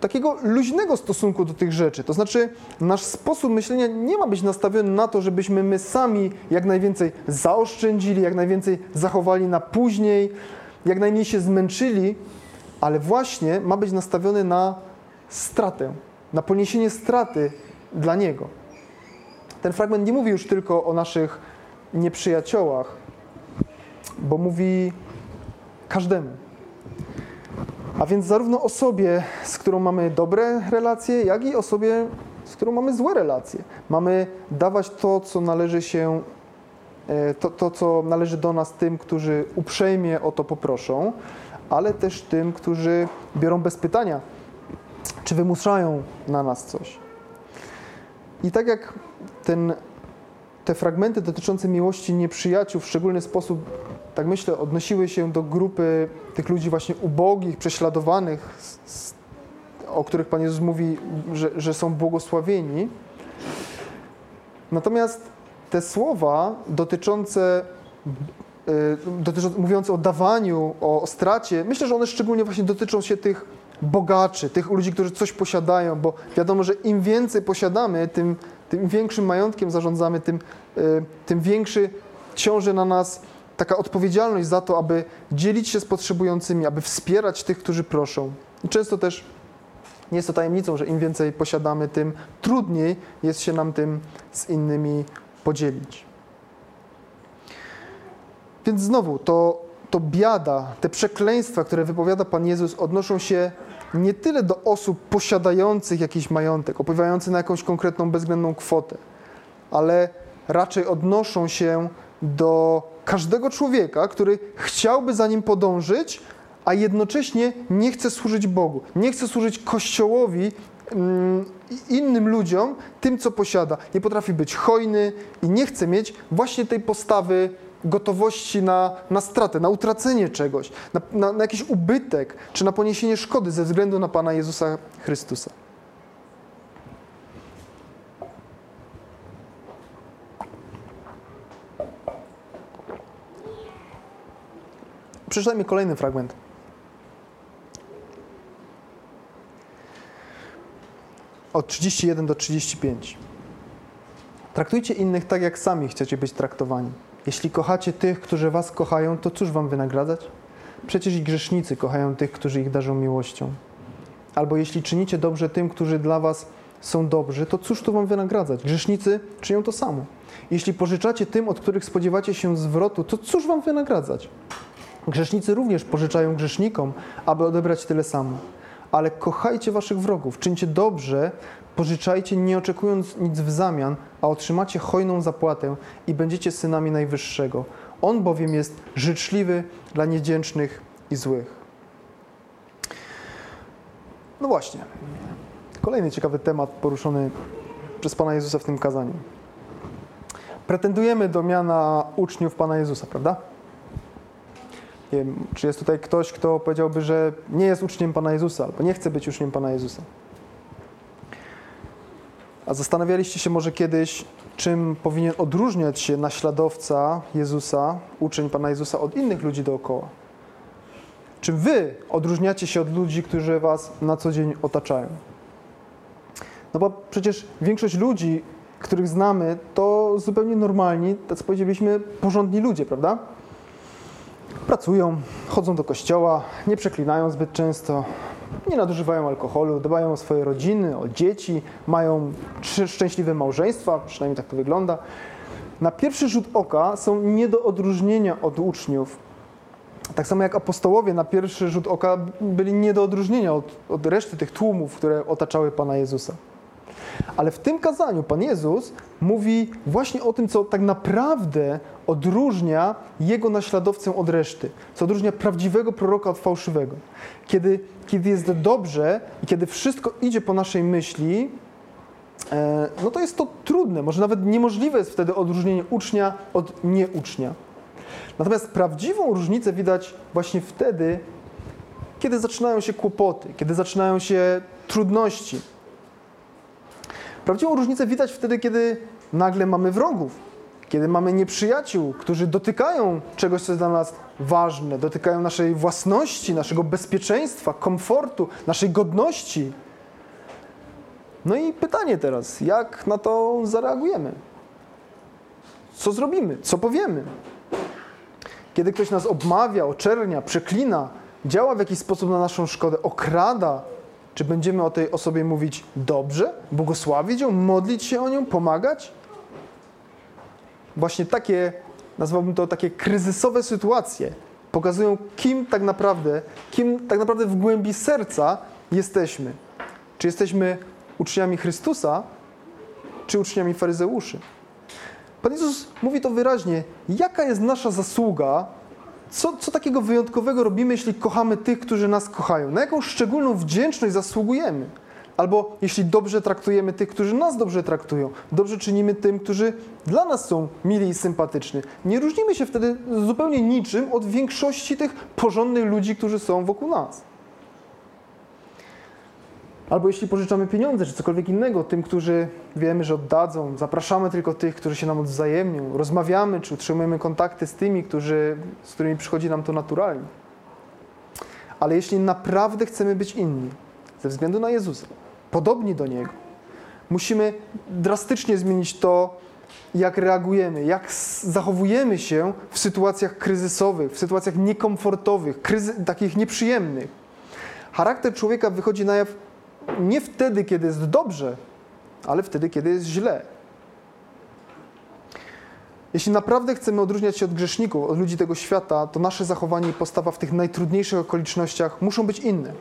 takiego luźnego stosunku do tych rzeczy. To znaczy, nasz sposób myślenia nie ma być nastawiony na to, żebyśmy my sami jak najwięcej zaoszczędzili, jak najwięcej zachowali na później, jak najmniej się zmęczyli, ale właśnie ma być nastawiony na stratę, na poniesienie straty dla Niego. Ten fragment nie mówi już tylko o naszych nieprzyjaciołach, bo mówi każdemu. A więc zarówno osobie, z którą mamy dobre relacje, jak i osobie, z którą mamy złe relacje. Mamy dawać to, co należy się, to, to, co należy do nas tym, którzy uprzejmie o to poproszą, ale też tym, którzy biorą bez pytania, czy wymuszają na nas coś. I tak jak ten, te fragmenty dotyczące miłości nieprzyjaciół w szczególny sposób tak myślę, odnosiły się do grupy tych ludzi właśnie ubogich, prześladowanych, o których Pan Jezus mówi, że, że są błogosławieni. Natomiast te słowa dotyczące, y, dotyczące mówiące o dawaniu, o, stracie, myślę, że one szczególnie właśnie dotyczą się tych bogaczy, tych ludzi, którzy coś posiadają, bo wiadomo, że im więcej posiadamy, tym, tym większym majątkiem zarządzamy, tym, y, tym większy ciąży na nas taka odpowiedzialność za to, aby dzielić się z potrzebującymi, aby wspierać tych, którzy proszą. I często też nie jest to tajemnicą, że im więcej posiadamy, tym trudniej jest się nam tym z innymi podzielić. Więc znowu, to, to biada, te przekleństwa, które wypowiada Pan Jezus, odnoszą się nie tyle do osób posiadających jakiś majątek, opływających na jakąś konkretną, bezwzględną kwotę, ale raczej odnoszą się do każdego człowieka, który chciałby za nim podążyć, a jednocześnie nie chce służyć Bogu, nie chce służyć Kościołowi, mm, innym ludziom, tym, co posiada. Nie potrafi być hojny i nie chce mieć właśnie tej postawy gotowości na, na stratę, na utracenie czegoś, na, na, na jakiś ubytek, czy na poniesienie szkody ze względu na Pana Jezusa Chrystusa. Przeczytajmy kolejny fragment. Od 31 do 35. Traktujcie innych tak, jak sami chcecie być traktowani. Jeśli kochacie tych, którzy was kochają, to cóż wam wynagradzać? Przecież i grzesznicy kochają tych, którzy ich darzą miłością. Albo jeśli czynicie dobrze tym, którzy dla was są dobrzy, to cóż tu wam wynagradzać? Grzesznicy czynią to samo. Jeśli pożyczacie tym, od których spodziewacie się zwrotu, to cóż wam wynagradzać? Grzesznicy również pożyczają grzesznikom, aby odebrać tyle samo. Ale kochajcie waszych wrogów, czyńcie dobrze, pożyczajcie, nie oczekując nic w zamian, a otrzymacie hojną zapłatę i będziecie synami Najwyższego. On bowiem jest życzliwy dla niewdzięcznych i złych. No właśnie. Kolejny ciekawy temat poruszony przez Pana Jezusa w tym kazaniu. Pretendujemy do miana uczniów Pana Jezusa, prawda? Nie wiem, czy jest tutaj ktoś, kto powiedziałby, że nie jest uczniem Pana Jezusa albo nie chce być uczniem Pana Jezusa? A zastanawialiście się może kiedyś, czym powinien odróżniać się naśladowca Jezusa, uczeń Pana Jezusa od innych ludzi dookoła? Czym wy odróżniacie się od ludzi, którzy was na co dzień otaczają? No bo przecież większość ludzi, których znamy, to zupełnie normalni, tak powiedzieliśmy, porządni ludzie, prawda? Pracują, chodzą do kościoła, nie przeklinają zbyt często, nie nadużywają alkoholu, dbają o swoje rodziny, o dzieci, mają szczęśliwe małżeństwa, przynajmniej tak to wygląda. Na pierwszy rzut oka są nie do odróżnienia od uczniów. Tak samo jak apostołowie na pierwszy rzut oka byli nie do odróżnienia od, od reszty tych tłumów, które otaczały Pana Jezusa. Ale w tym kazaniu Pan Jezus mówi właśnie o tym, co tak naprawdę odróżnia Jego naśladowcę od reszty, co odróżnia prawdziwego proroka od fałszywego. Kiedy, kiedy jest dobrze i kiedy wszystko idzie po naszej myśli, e, no to jest to trudne, może nawet niemożliwe jest wtedy odróżnienie ucznia od nieucznia. Natomiast prawdziwą różnicę widać właśnie wtedy, kiedy zaczynają się kłopoty, kiedy zaczynają się trudności, Prawdziwą różnicę widać wtedy, kiedy nagle mamy wrogów, kiedy mamy nieprzyjaciół, którzy dotykają czegoś, co jest dla nas ważne, dotykają naszej własności, naszego bezpieczeństwa, komfortu, naszej godności. No i pytanie teraz, jak na to zareagujemy? Co zrobimy? Co powiemy? Kiedy ktoś nas obmawia, oczernia, przeklina, działa w jakiś sposób na naszą szkodę, okrada, czy będziemy o tej osobie mówić dobrze, błogosławić ją, modlić się o nią, pomagać? Właśnie takie, nazwałbym to takie kryzysowe sytuacje, pokazują, kim tak naprawdę, kim tak naprawdę w głębi serca jesteśmy. Czy jesteśmy uczniami Chrystusa, czy uczniami faryzeuszy? Pan Jezus mówi to wyraźnie. Jaka jest nasza zasługa co, co takiego wyjątkowego robimy, jeśli kochamy tych, którzy nas kochają? Na jaką szczególną wdzięczność zasługujemy? Albo jeśli dobrze traktujemy tych, którzy nas dobrze traktują, dobrze czynimy tym, którzy dla nas są mili i sympatyczni. Nie różnimy się wtedy zupełnie niczym od większości tych porządnych ludzi, którzy są wokół nas. Albo jeśli pożyczamy pieniądze czy cokolwiek innego tym, którzy wiemy, że oddadzą, zapraszamy tylko tych, którzy się nam odwzajemnią, rozmawiamy czy utrzymujemy kontakty z tymi, którzy, z którymi przychodzi nam to naturalnie. Ale jeśli naprawdę chcemy być inni, ze względu na Jezusa, podobni do Niego, musimy drastycznie zmienić to, jak reagujemy, jak zachowujemy się w sytuacjach kryzysowych, w sytuacjach niekomfortowych, takich nieprzyjemnych. Charakter człowieka wychodzi na jaw nie wtedy, kiedy jest dobrze, ale wtedy, kiedy jest źle. Jeśli naprawdę chcemy odróżniać się od grzeszników, od ludzi tego świata, to nasze zachowanie i postawa w tych najtrudniejszych okolicznościach muszą być inne.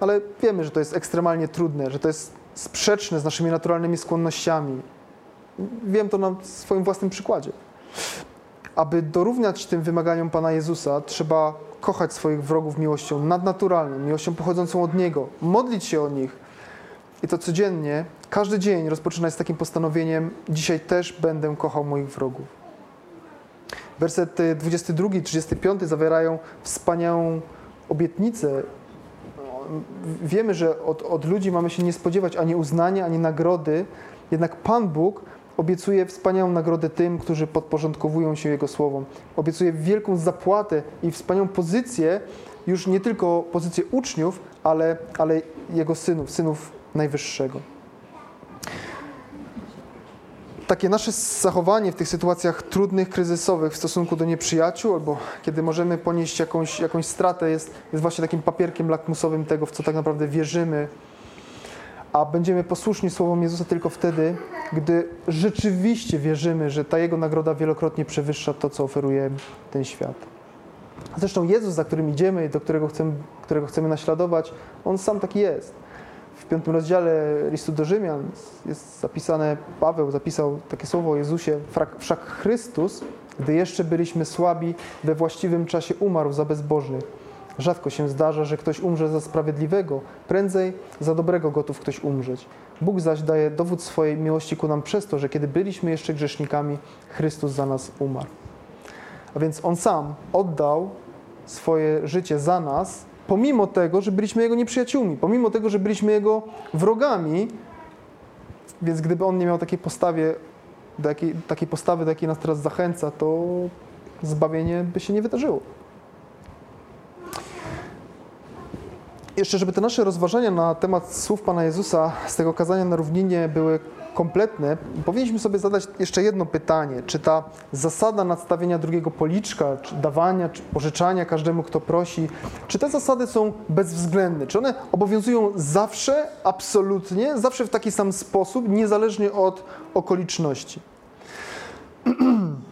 Ale wiemy, że to jest ekstremalnie trudne, że to jest sprzeczne z naszymi naturalnymi skłonnościami. Wiem to na swoim własnym przykładzie. Aby dorównać tym wymaganiom Pana Jezusa, trzeba kochać swoich wrogów miłością nadnaturalną, miłością pochodzącą od Niego, modlić się o nich. I to codziennie, każdy dzień rozpoczynać z takim postanowieniem: Dzisiaj też będę kochał moich wrogów. Wersety 22 i 35 zawierają wspaniałą obietnicę. Wiemy, że od, od ludzi mamy się nie spodziewać ani uznania, ani nagrody, jednak Pan Bóg Obiecuje wspaniałą nagrodę tym, którzy podporządkowują się Jego słowom. Obiecuje wielką zapłatę i wspaniałą pozycję, już nie tylko pozycję uczniów, ale, ale Jego synów, synów Najwyższego. Takie nasze zachowanie w tych sytuacjach trudnych, kryzysowych w stosunku do nieprzyjaciół, albo kiedy możemy ponieść jakąś, jakąś stratę, jest, jest właśnie takim papierkiem lakmusowym tego, w co tak naprawdę wierzymy, a będziemy posłuszni słowom Jezusa tylko wtedy, gdy rzeczywiście wierzymy, że ta Jego nagroda wielokrotnie przewyższa to, co oferuje ten świat. Zresztą Jezus, za którym idziemy i do którego chcemy, którego chcemy naśladować, On sam taki jest. W piątym rozdziale listu do Rzymian jest zapisane, Paweł zapisał takie słowo o Jezusie, wszak Chrystus, gdy jeszcze byliśmy słabi, we właściwym czasie umarł za bezbożnych Rzadko się zdarza, że ktoś umrze za sprawiedliwego, prędzej za dobrego gotów ktoś umrzeć. Bóg zaś daje dowód swojej miłości ku nam przez to, że kiedy byliśmy jeszcze grzesznikami, Chrystus za nas umarł. A więc On sam oddał swoje życie za nas, pomimo tego, że byliśmy Jego nieprzyjaciółmi, pomimo tego, że byliśmy Jego wrogami, więc gdyby On nie miał takiej postawie, do jakiej, takiej postawy, do jakiej nas teraz zachęca, to zbawienie by się nie wydarzyło. Jeszcze, żeby te nasze rozważania na temat słów Pana Jezusa z tego kazania na równinie były kompletne, powinniśmy sobie zadać jeszcze jedno pytanie. Czy ta zasada nadstawienia drugiego policzka, czy dawania, czy pożyczania każdemu, kto prosi, czy te zasady są bezwzględne? Czy one obowiązują zawsze, absolutnie, zawsze w taki sam sposób, niezależnie od okoliczności?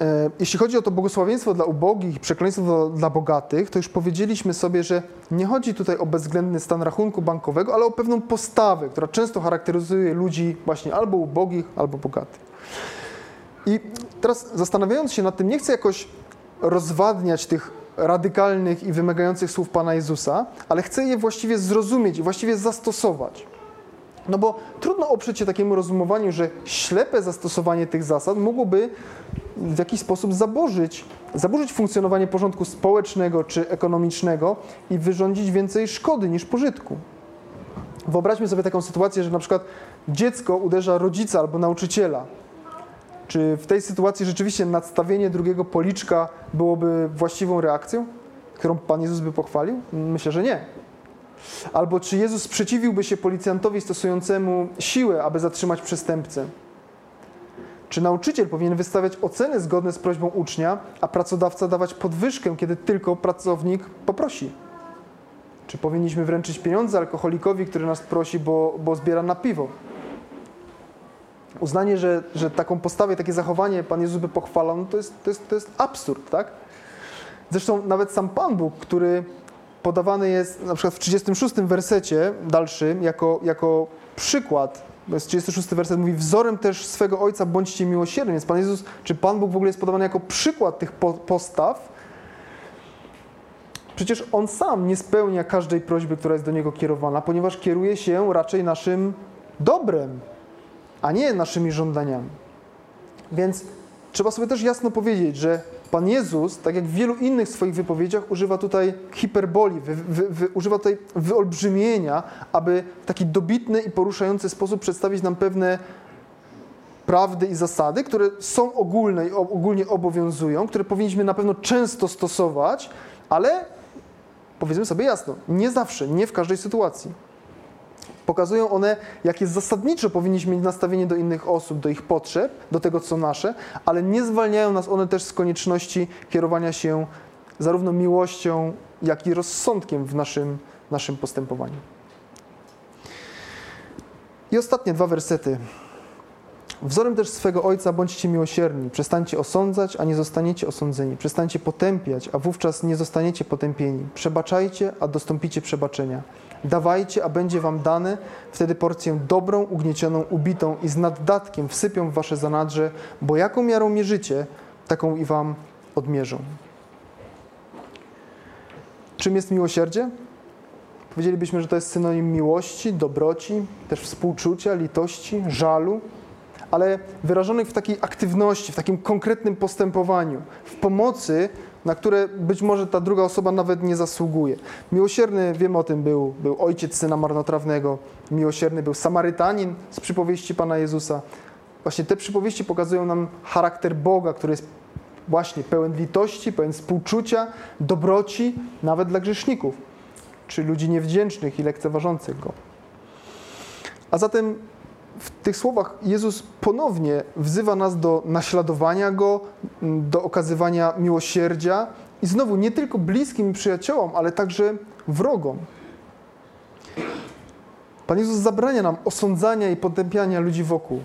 E, jeśli chodzi o to błogosławieństwo dla ubogich i przekleństwo dla bogatych, to już powiedzieliśmy sobie, że nie chodzi tutaj o bezwzględny stan rachunku bankowego, ale o pewną postawę, która często charakteryzuje ludzi właśnie albo ubogich, albo bogatych. I teraz zastanawiając się nad tym, nie chcę jakoś rozwadniać tych radykalnych i wymagających słów Pana Jezusa, ale chcę je właściwie zrozumieć i właściwie zastosować. No bo trudno oprzeć się takiemu rozumowaniu, że ślepe zastosowanie tych zasad mogłoby w jakiś sposób zaburzyć, zaburzyć funkcjonowanie porządku społecznego czy ekonomicznego i wyrządzić więcej szkody niż pożytku. Wyobraźmy sobie taką sytuację, że na przykład dziecko uderza rodzica albo nauczyciela. Czy w tej sytuacji rzeczywiście nadstawienie drugiego policzka byłoby właściwą reakcją, którą Pan Jezus by pochwalił? Myślę, że nie. Albo czy Jezus sprzeciwiłby się policjantowi stosującemu siłę, aby zatrzymać przestępcę? Czy nauczyciel powinien wystawiać oceny zgodne z prośbą ucznia, a pracodawca dawać podwyżkę, kiedy tylko pracownik poprosi? Czy powinniśmy wręczyć pieniądze alkoholikowi, który nas prosi, bo, bo zbiera na piwo? Uznanie, że, że taką postawę, takie zachowanie Pan Jezus by pochwalał, no to, jest, to, jest, to jest absurd, tak? Zresztą nawet sam Pan Bóg, który podawany jest na przykład w 36 wersecie dalszym jako, jako przykład, bo jest 36 werset mówi, wzorem też swego Ojca bądźcie miłosierni. Więc Pan Jezus, czy Pan Bóg w ogóle jest podawany jako przykład tych postaw? Przecież On sam nie spełnia każdej prośby, która jest do Niego kierowana, ponieważ kieruje się raczej naszym dobrem, a nie naszymi żądaniami. Więc trzeba sobie też jasno powiedzieć, że Pan Jezus, tak jak w wielu innych swoich wypowiedziach, używa tutaj hiperboli, wy, wy, wy, używa tutaj wyolbrzymienia, aby w taki dobitny i poruszający sposób przedstawić nam pewne prawdy i zasady, które są ogólne i ogólnie obowiązują, które powinniśmy na pewno często stosować, ale powiedzmy sobie jasno, nie zawsze, nie w każdej sytuacji. Pokazują one, jakie zasadniczo powinniśmy mieć nastawienie do innych osób, do ich potrzeb, do tego, co nasze, ale nie zwalniają nas one też z konieczności kierowania się zarówno miłością, jak i rozsądkiem w naszym, naszym postępowaniu. I ostatnie dwa wersety. Wzorem też swego Ojca bądźcie miłosierni, przestańcie osądzać, a nie zostaniecie osądzeni. Przestańcie potępiać, a wówczas nie zostaniecie potępieni. Przebaczajcie, a dostąpicie przebaczenia. Dawajcie, a będzie wam dane, wtedy porcję dobrą, ugniecioną, ubitą i z naddatkiem wsypią w wasze zanadrze, bo jaką miarą mierzycie, taką i wam odmierzą. Czym jest miłosierdzie? Powiedzielibyśmy, że to jest synonim miłości, dobroci, też współczucia, litości, żalu, ale wyrażonych w takiej aktywności, w takim konkretnym postępowaniu, w pomocy na które być może ta druga osoba nawet nie zasługuje. Miłosierny, wiemy o tym, był, był ojciec syna marnotrawnego, miłosierny był Samarytanin z przypowieści Pana Jezusa. Właśnie te przypowieści pokazują nam charakter Boga, który jest właśnie pełen litości, pełen współczucia, dobroci, nawet dla grzeszników, czy ludzi niewdzięcznych i lekceważących Go. A zatem w tych słowach Jezus ponownie wzywa nas do naśladowania Go, do okazywania miłosierdzia i znowu nie tylko bliskim przyjaciołom, ale także wrogom. Pan Jezus zabrania nam osądzania i potępiania ludzi wokół.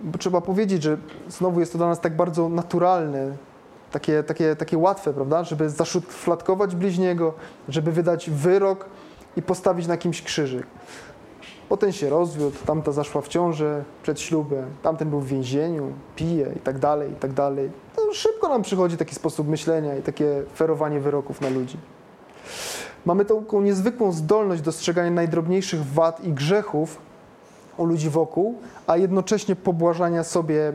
Bo trzeba powiedzieć, że znowu jest to dla nas tak bardzo naturalne, takie, takie, takie łatwe, prawda? Żeby zaszufladkować bliźniego, żeby wydać wyrok i postawić na kimś krzyżyk. Potem się rozwiódł, tamta zaszła w ciążę przed ślubem, tamten był w więzieniu, pije i tak dalej, i tak dalej. No, szybko nam przychodzi taki sposób myślenia i takie ferowanie wyroków na ludzi. Mamy taką niezwykłą zdolność dostrzegania najdrobniejszych wad i grzechów u ludzi wokół, a jednocześnie pobłażania sobie e,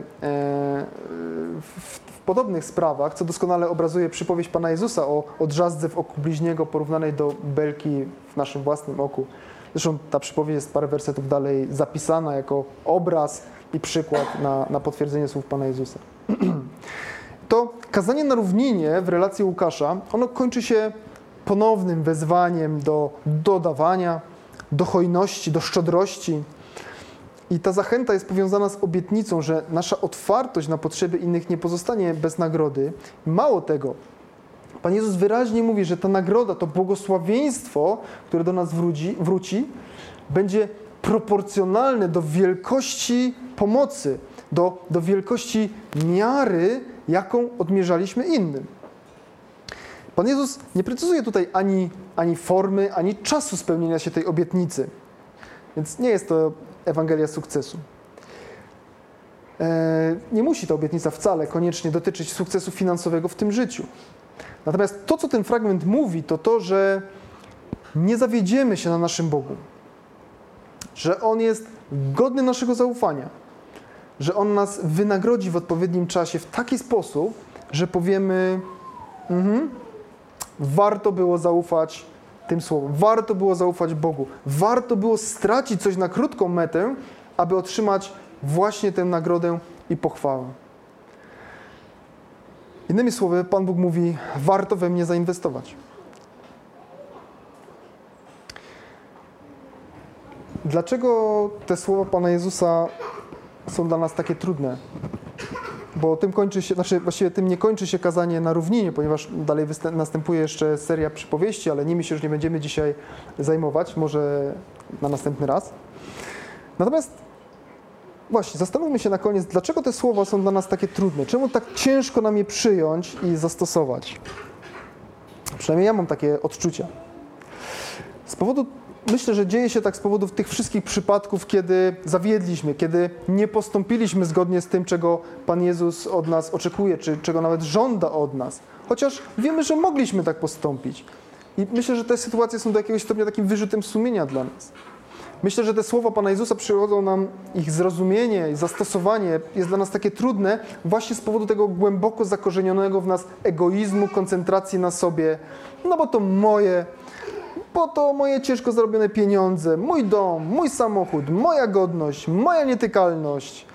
w, podobnych sprawach, co doskonale obrazuje przypowieść Pana Jezusa o, o w oku bliźniego porównanej do belki w naszym własnym oku. Zresztą ta przypowieść jest parę wersetów dalej zapisana jako obraz i przykład na, na potwierdzenie słów Pana Jezusa. To kazanie na równinie w relacji Łukasza, ono kończy się ponownym wezwaniem do dodawania, do hojności, do szczodrości. I ta zachęta jest powiązana z obietnicą, że nasza otwartość na potrzeby innych nie pozostanie bez nagrody. Mało tego, Pan Jezus wyraźnie mówi, że ta nagroda, to błogosławieństwo, które do nas wróci, wróci będzie proporcjonalne do wielkości pomocy, do, do wielkości miary, jaką odmierzaliśmy innym. Pan Jezus nie precyzuje tutaj ani, ani formy, ani czasu spełnienia się tej obietnicy. Więc nie jest to Ewangelia sukcesu. E, nie musi ta obietnica wcale koniecznie dotyczyć sukcesu finansowego w tym życiu. Natomiast to, co ten fragment mówi, to to, że nie zawiedziemy się na naszym Bogu, że On jest godny naszego zaufania, że On nas wynagrodzi w odpowiednim czasie w taki sposób, że powiemy: mhm, warto było zaufać tym słowom, warto było zaufać Bogu, warto było stracić coś na krótką metę, aby otrzymać właśnie tę nagrodę i pochwałę. Innymi słowy, Pan Bóg mówi: warto we mnie zainwestować. Dlaczego te słowa Pana Jezusa są dla nas takie trudne? Bo tym kończy się, znaczy właściwie tym nie kończy się kazanie na równinie, ponieważ dalej następuje jeszcze seria przypowieści, ale nimi się już nie będziemy dzisiaj zajmować, może na następny raz. Natomiast właśnie, zastanówmy się na koniec, dlaczego te słowa są dla nas takie trudne? Czemu tak ciężko nam je przyjąć i zastosować? Przynajmniej ja mam takie odczucia. Z powodu myślę, że dzieje się tak z powodu tych wszystkich przypadków, kiedy zawiedliśmy, kiedy nie postąpiliśmy zgodnie z tym, czego Pan Jezus od nas oczekuje, czy czego nawet żąda od nas. Chociaż wiemy, że mogliśmy tak postąpić. I myślę, że te sytuacje są do jakiegoś stopnia takim wyrzutem sumienia dla nas. Myślę, że te słowa Pana Jezusa przychodzą nam, ich zrozumienie i zastosowanie jest dla nas takie trudne właśnie z powodu tego głęboko zakorzenionego w nas egoizmu, koncentracji na sobie. No bo to moje, po to moje ciężko zarobione pieniądze, mój dom, mój samochód, moja godność, moja nietykalność,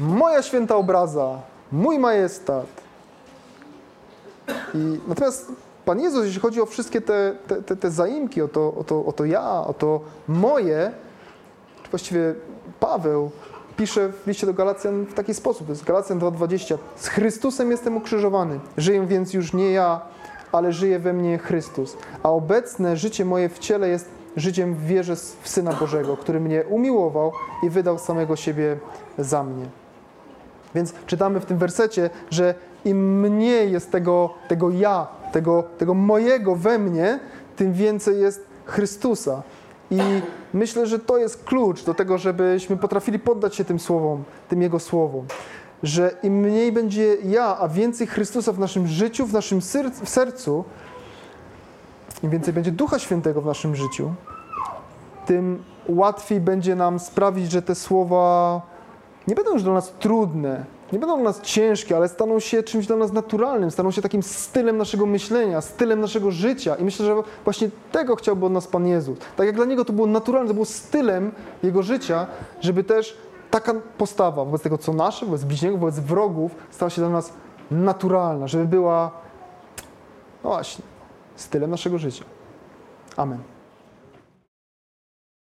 moja święta obraza, mój majestat. I natomiast Pan Jezus, jeśli chodzi o wszystkie te, te, te, te zaimki, o to, o, to, o to ja, o to moje, właściwie Paweł pisze w liście do Galacjan w taki sposób, to jest Galacjan 2,20. Z Chrystusem jestem ukrzyżowany, żyję więc już nie ja, ale żyje we mnie Chrystus. A obecne życie moje w ciele jest życiem w wierze w Syna Bożego, który mnie umiłował i wydał samego siebie za mnie. Więc czytamy w tym wersecie, że im mniej jest tego, tego ja, tego, tego mojego we mnie, tym więcej jest Chrystusa. I myślę, że to jest klucz do tego, żebyśmy potrafili poddać się tym słowom, tym Jego słowom że im mniej będzie ja, a więcej Chrystusa w naszym życiu, w naszym w sercu, im więcej będzie Ducha Świętego w naszym życiu, tym łatwiej będzie nam sprawić, że te słowa nie będą już dla nas trudne, nie będą dla nas ciężkie, ale staną się czymś dla nas naturalnym, staną się takim stylem naszego myślenia, stylem naszego życia. I myślę, że właśnie tego chciałby od nas Pan Jezus. Tak jak dla Niego to było naturalne, to było stylem Jego życia, żeby też taka postawa wobec tego, co nasze, wobec bliźniego, wobec wrogów, stała się dla nas naturalna, żeby była, no właśnie, stylem naszego życia. Amen.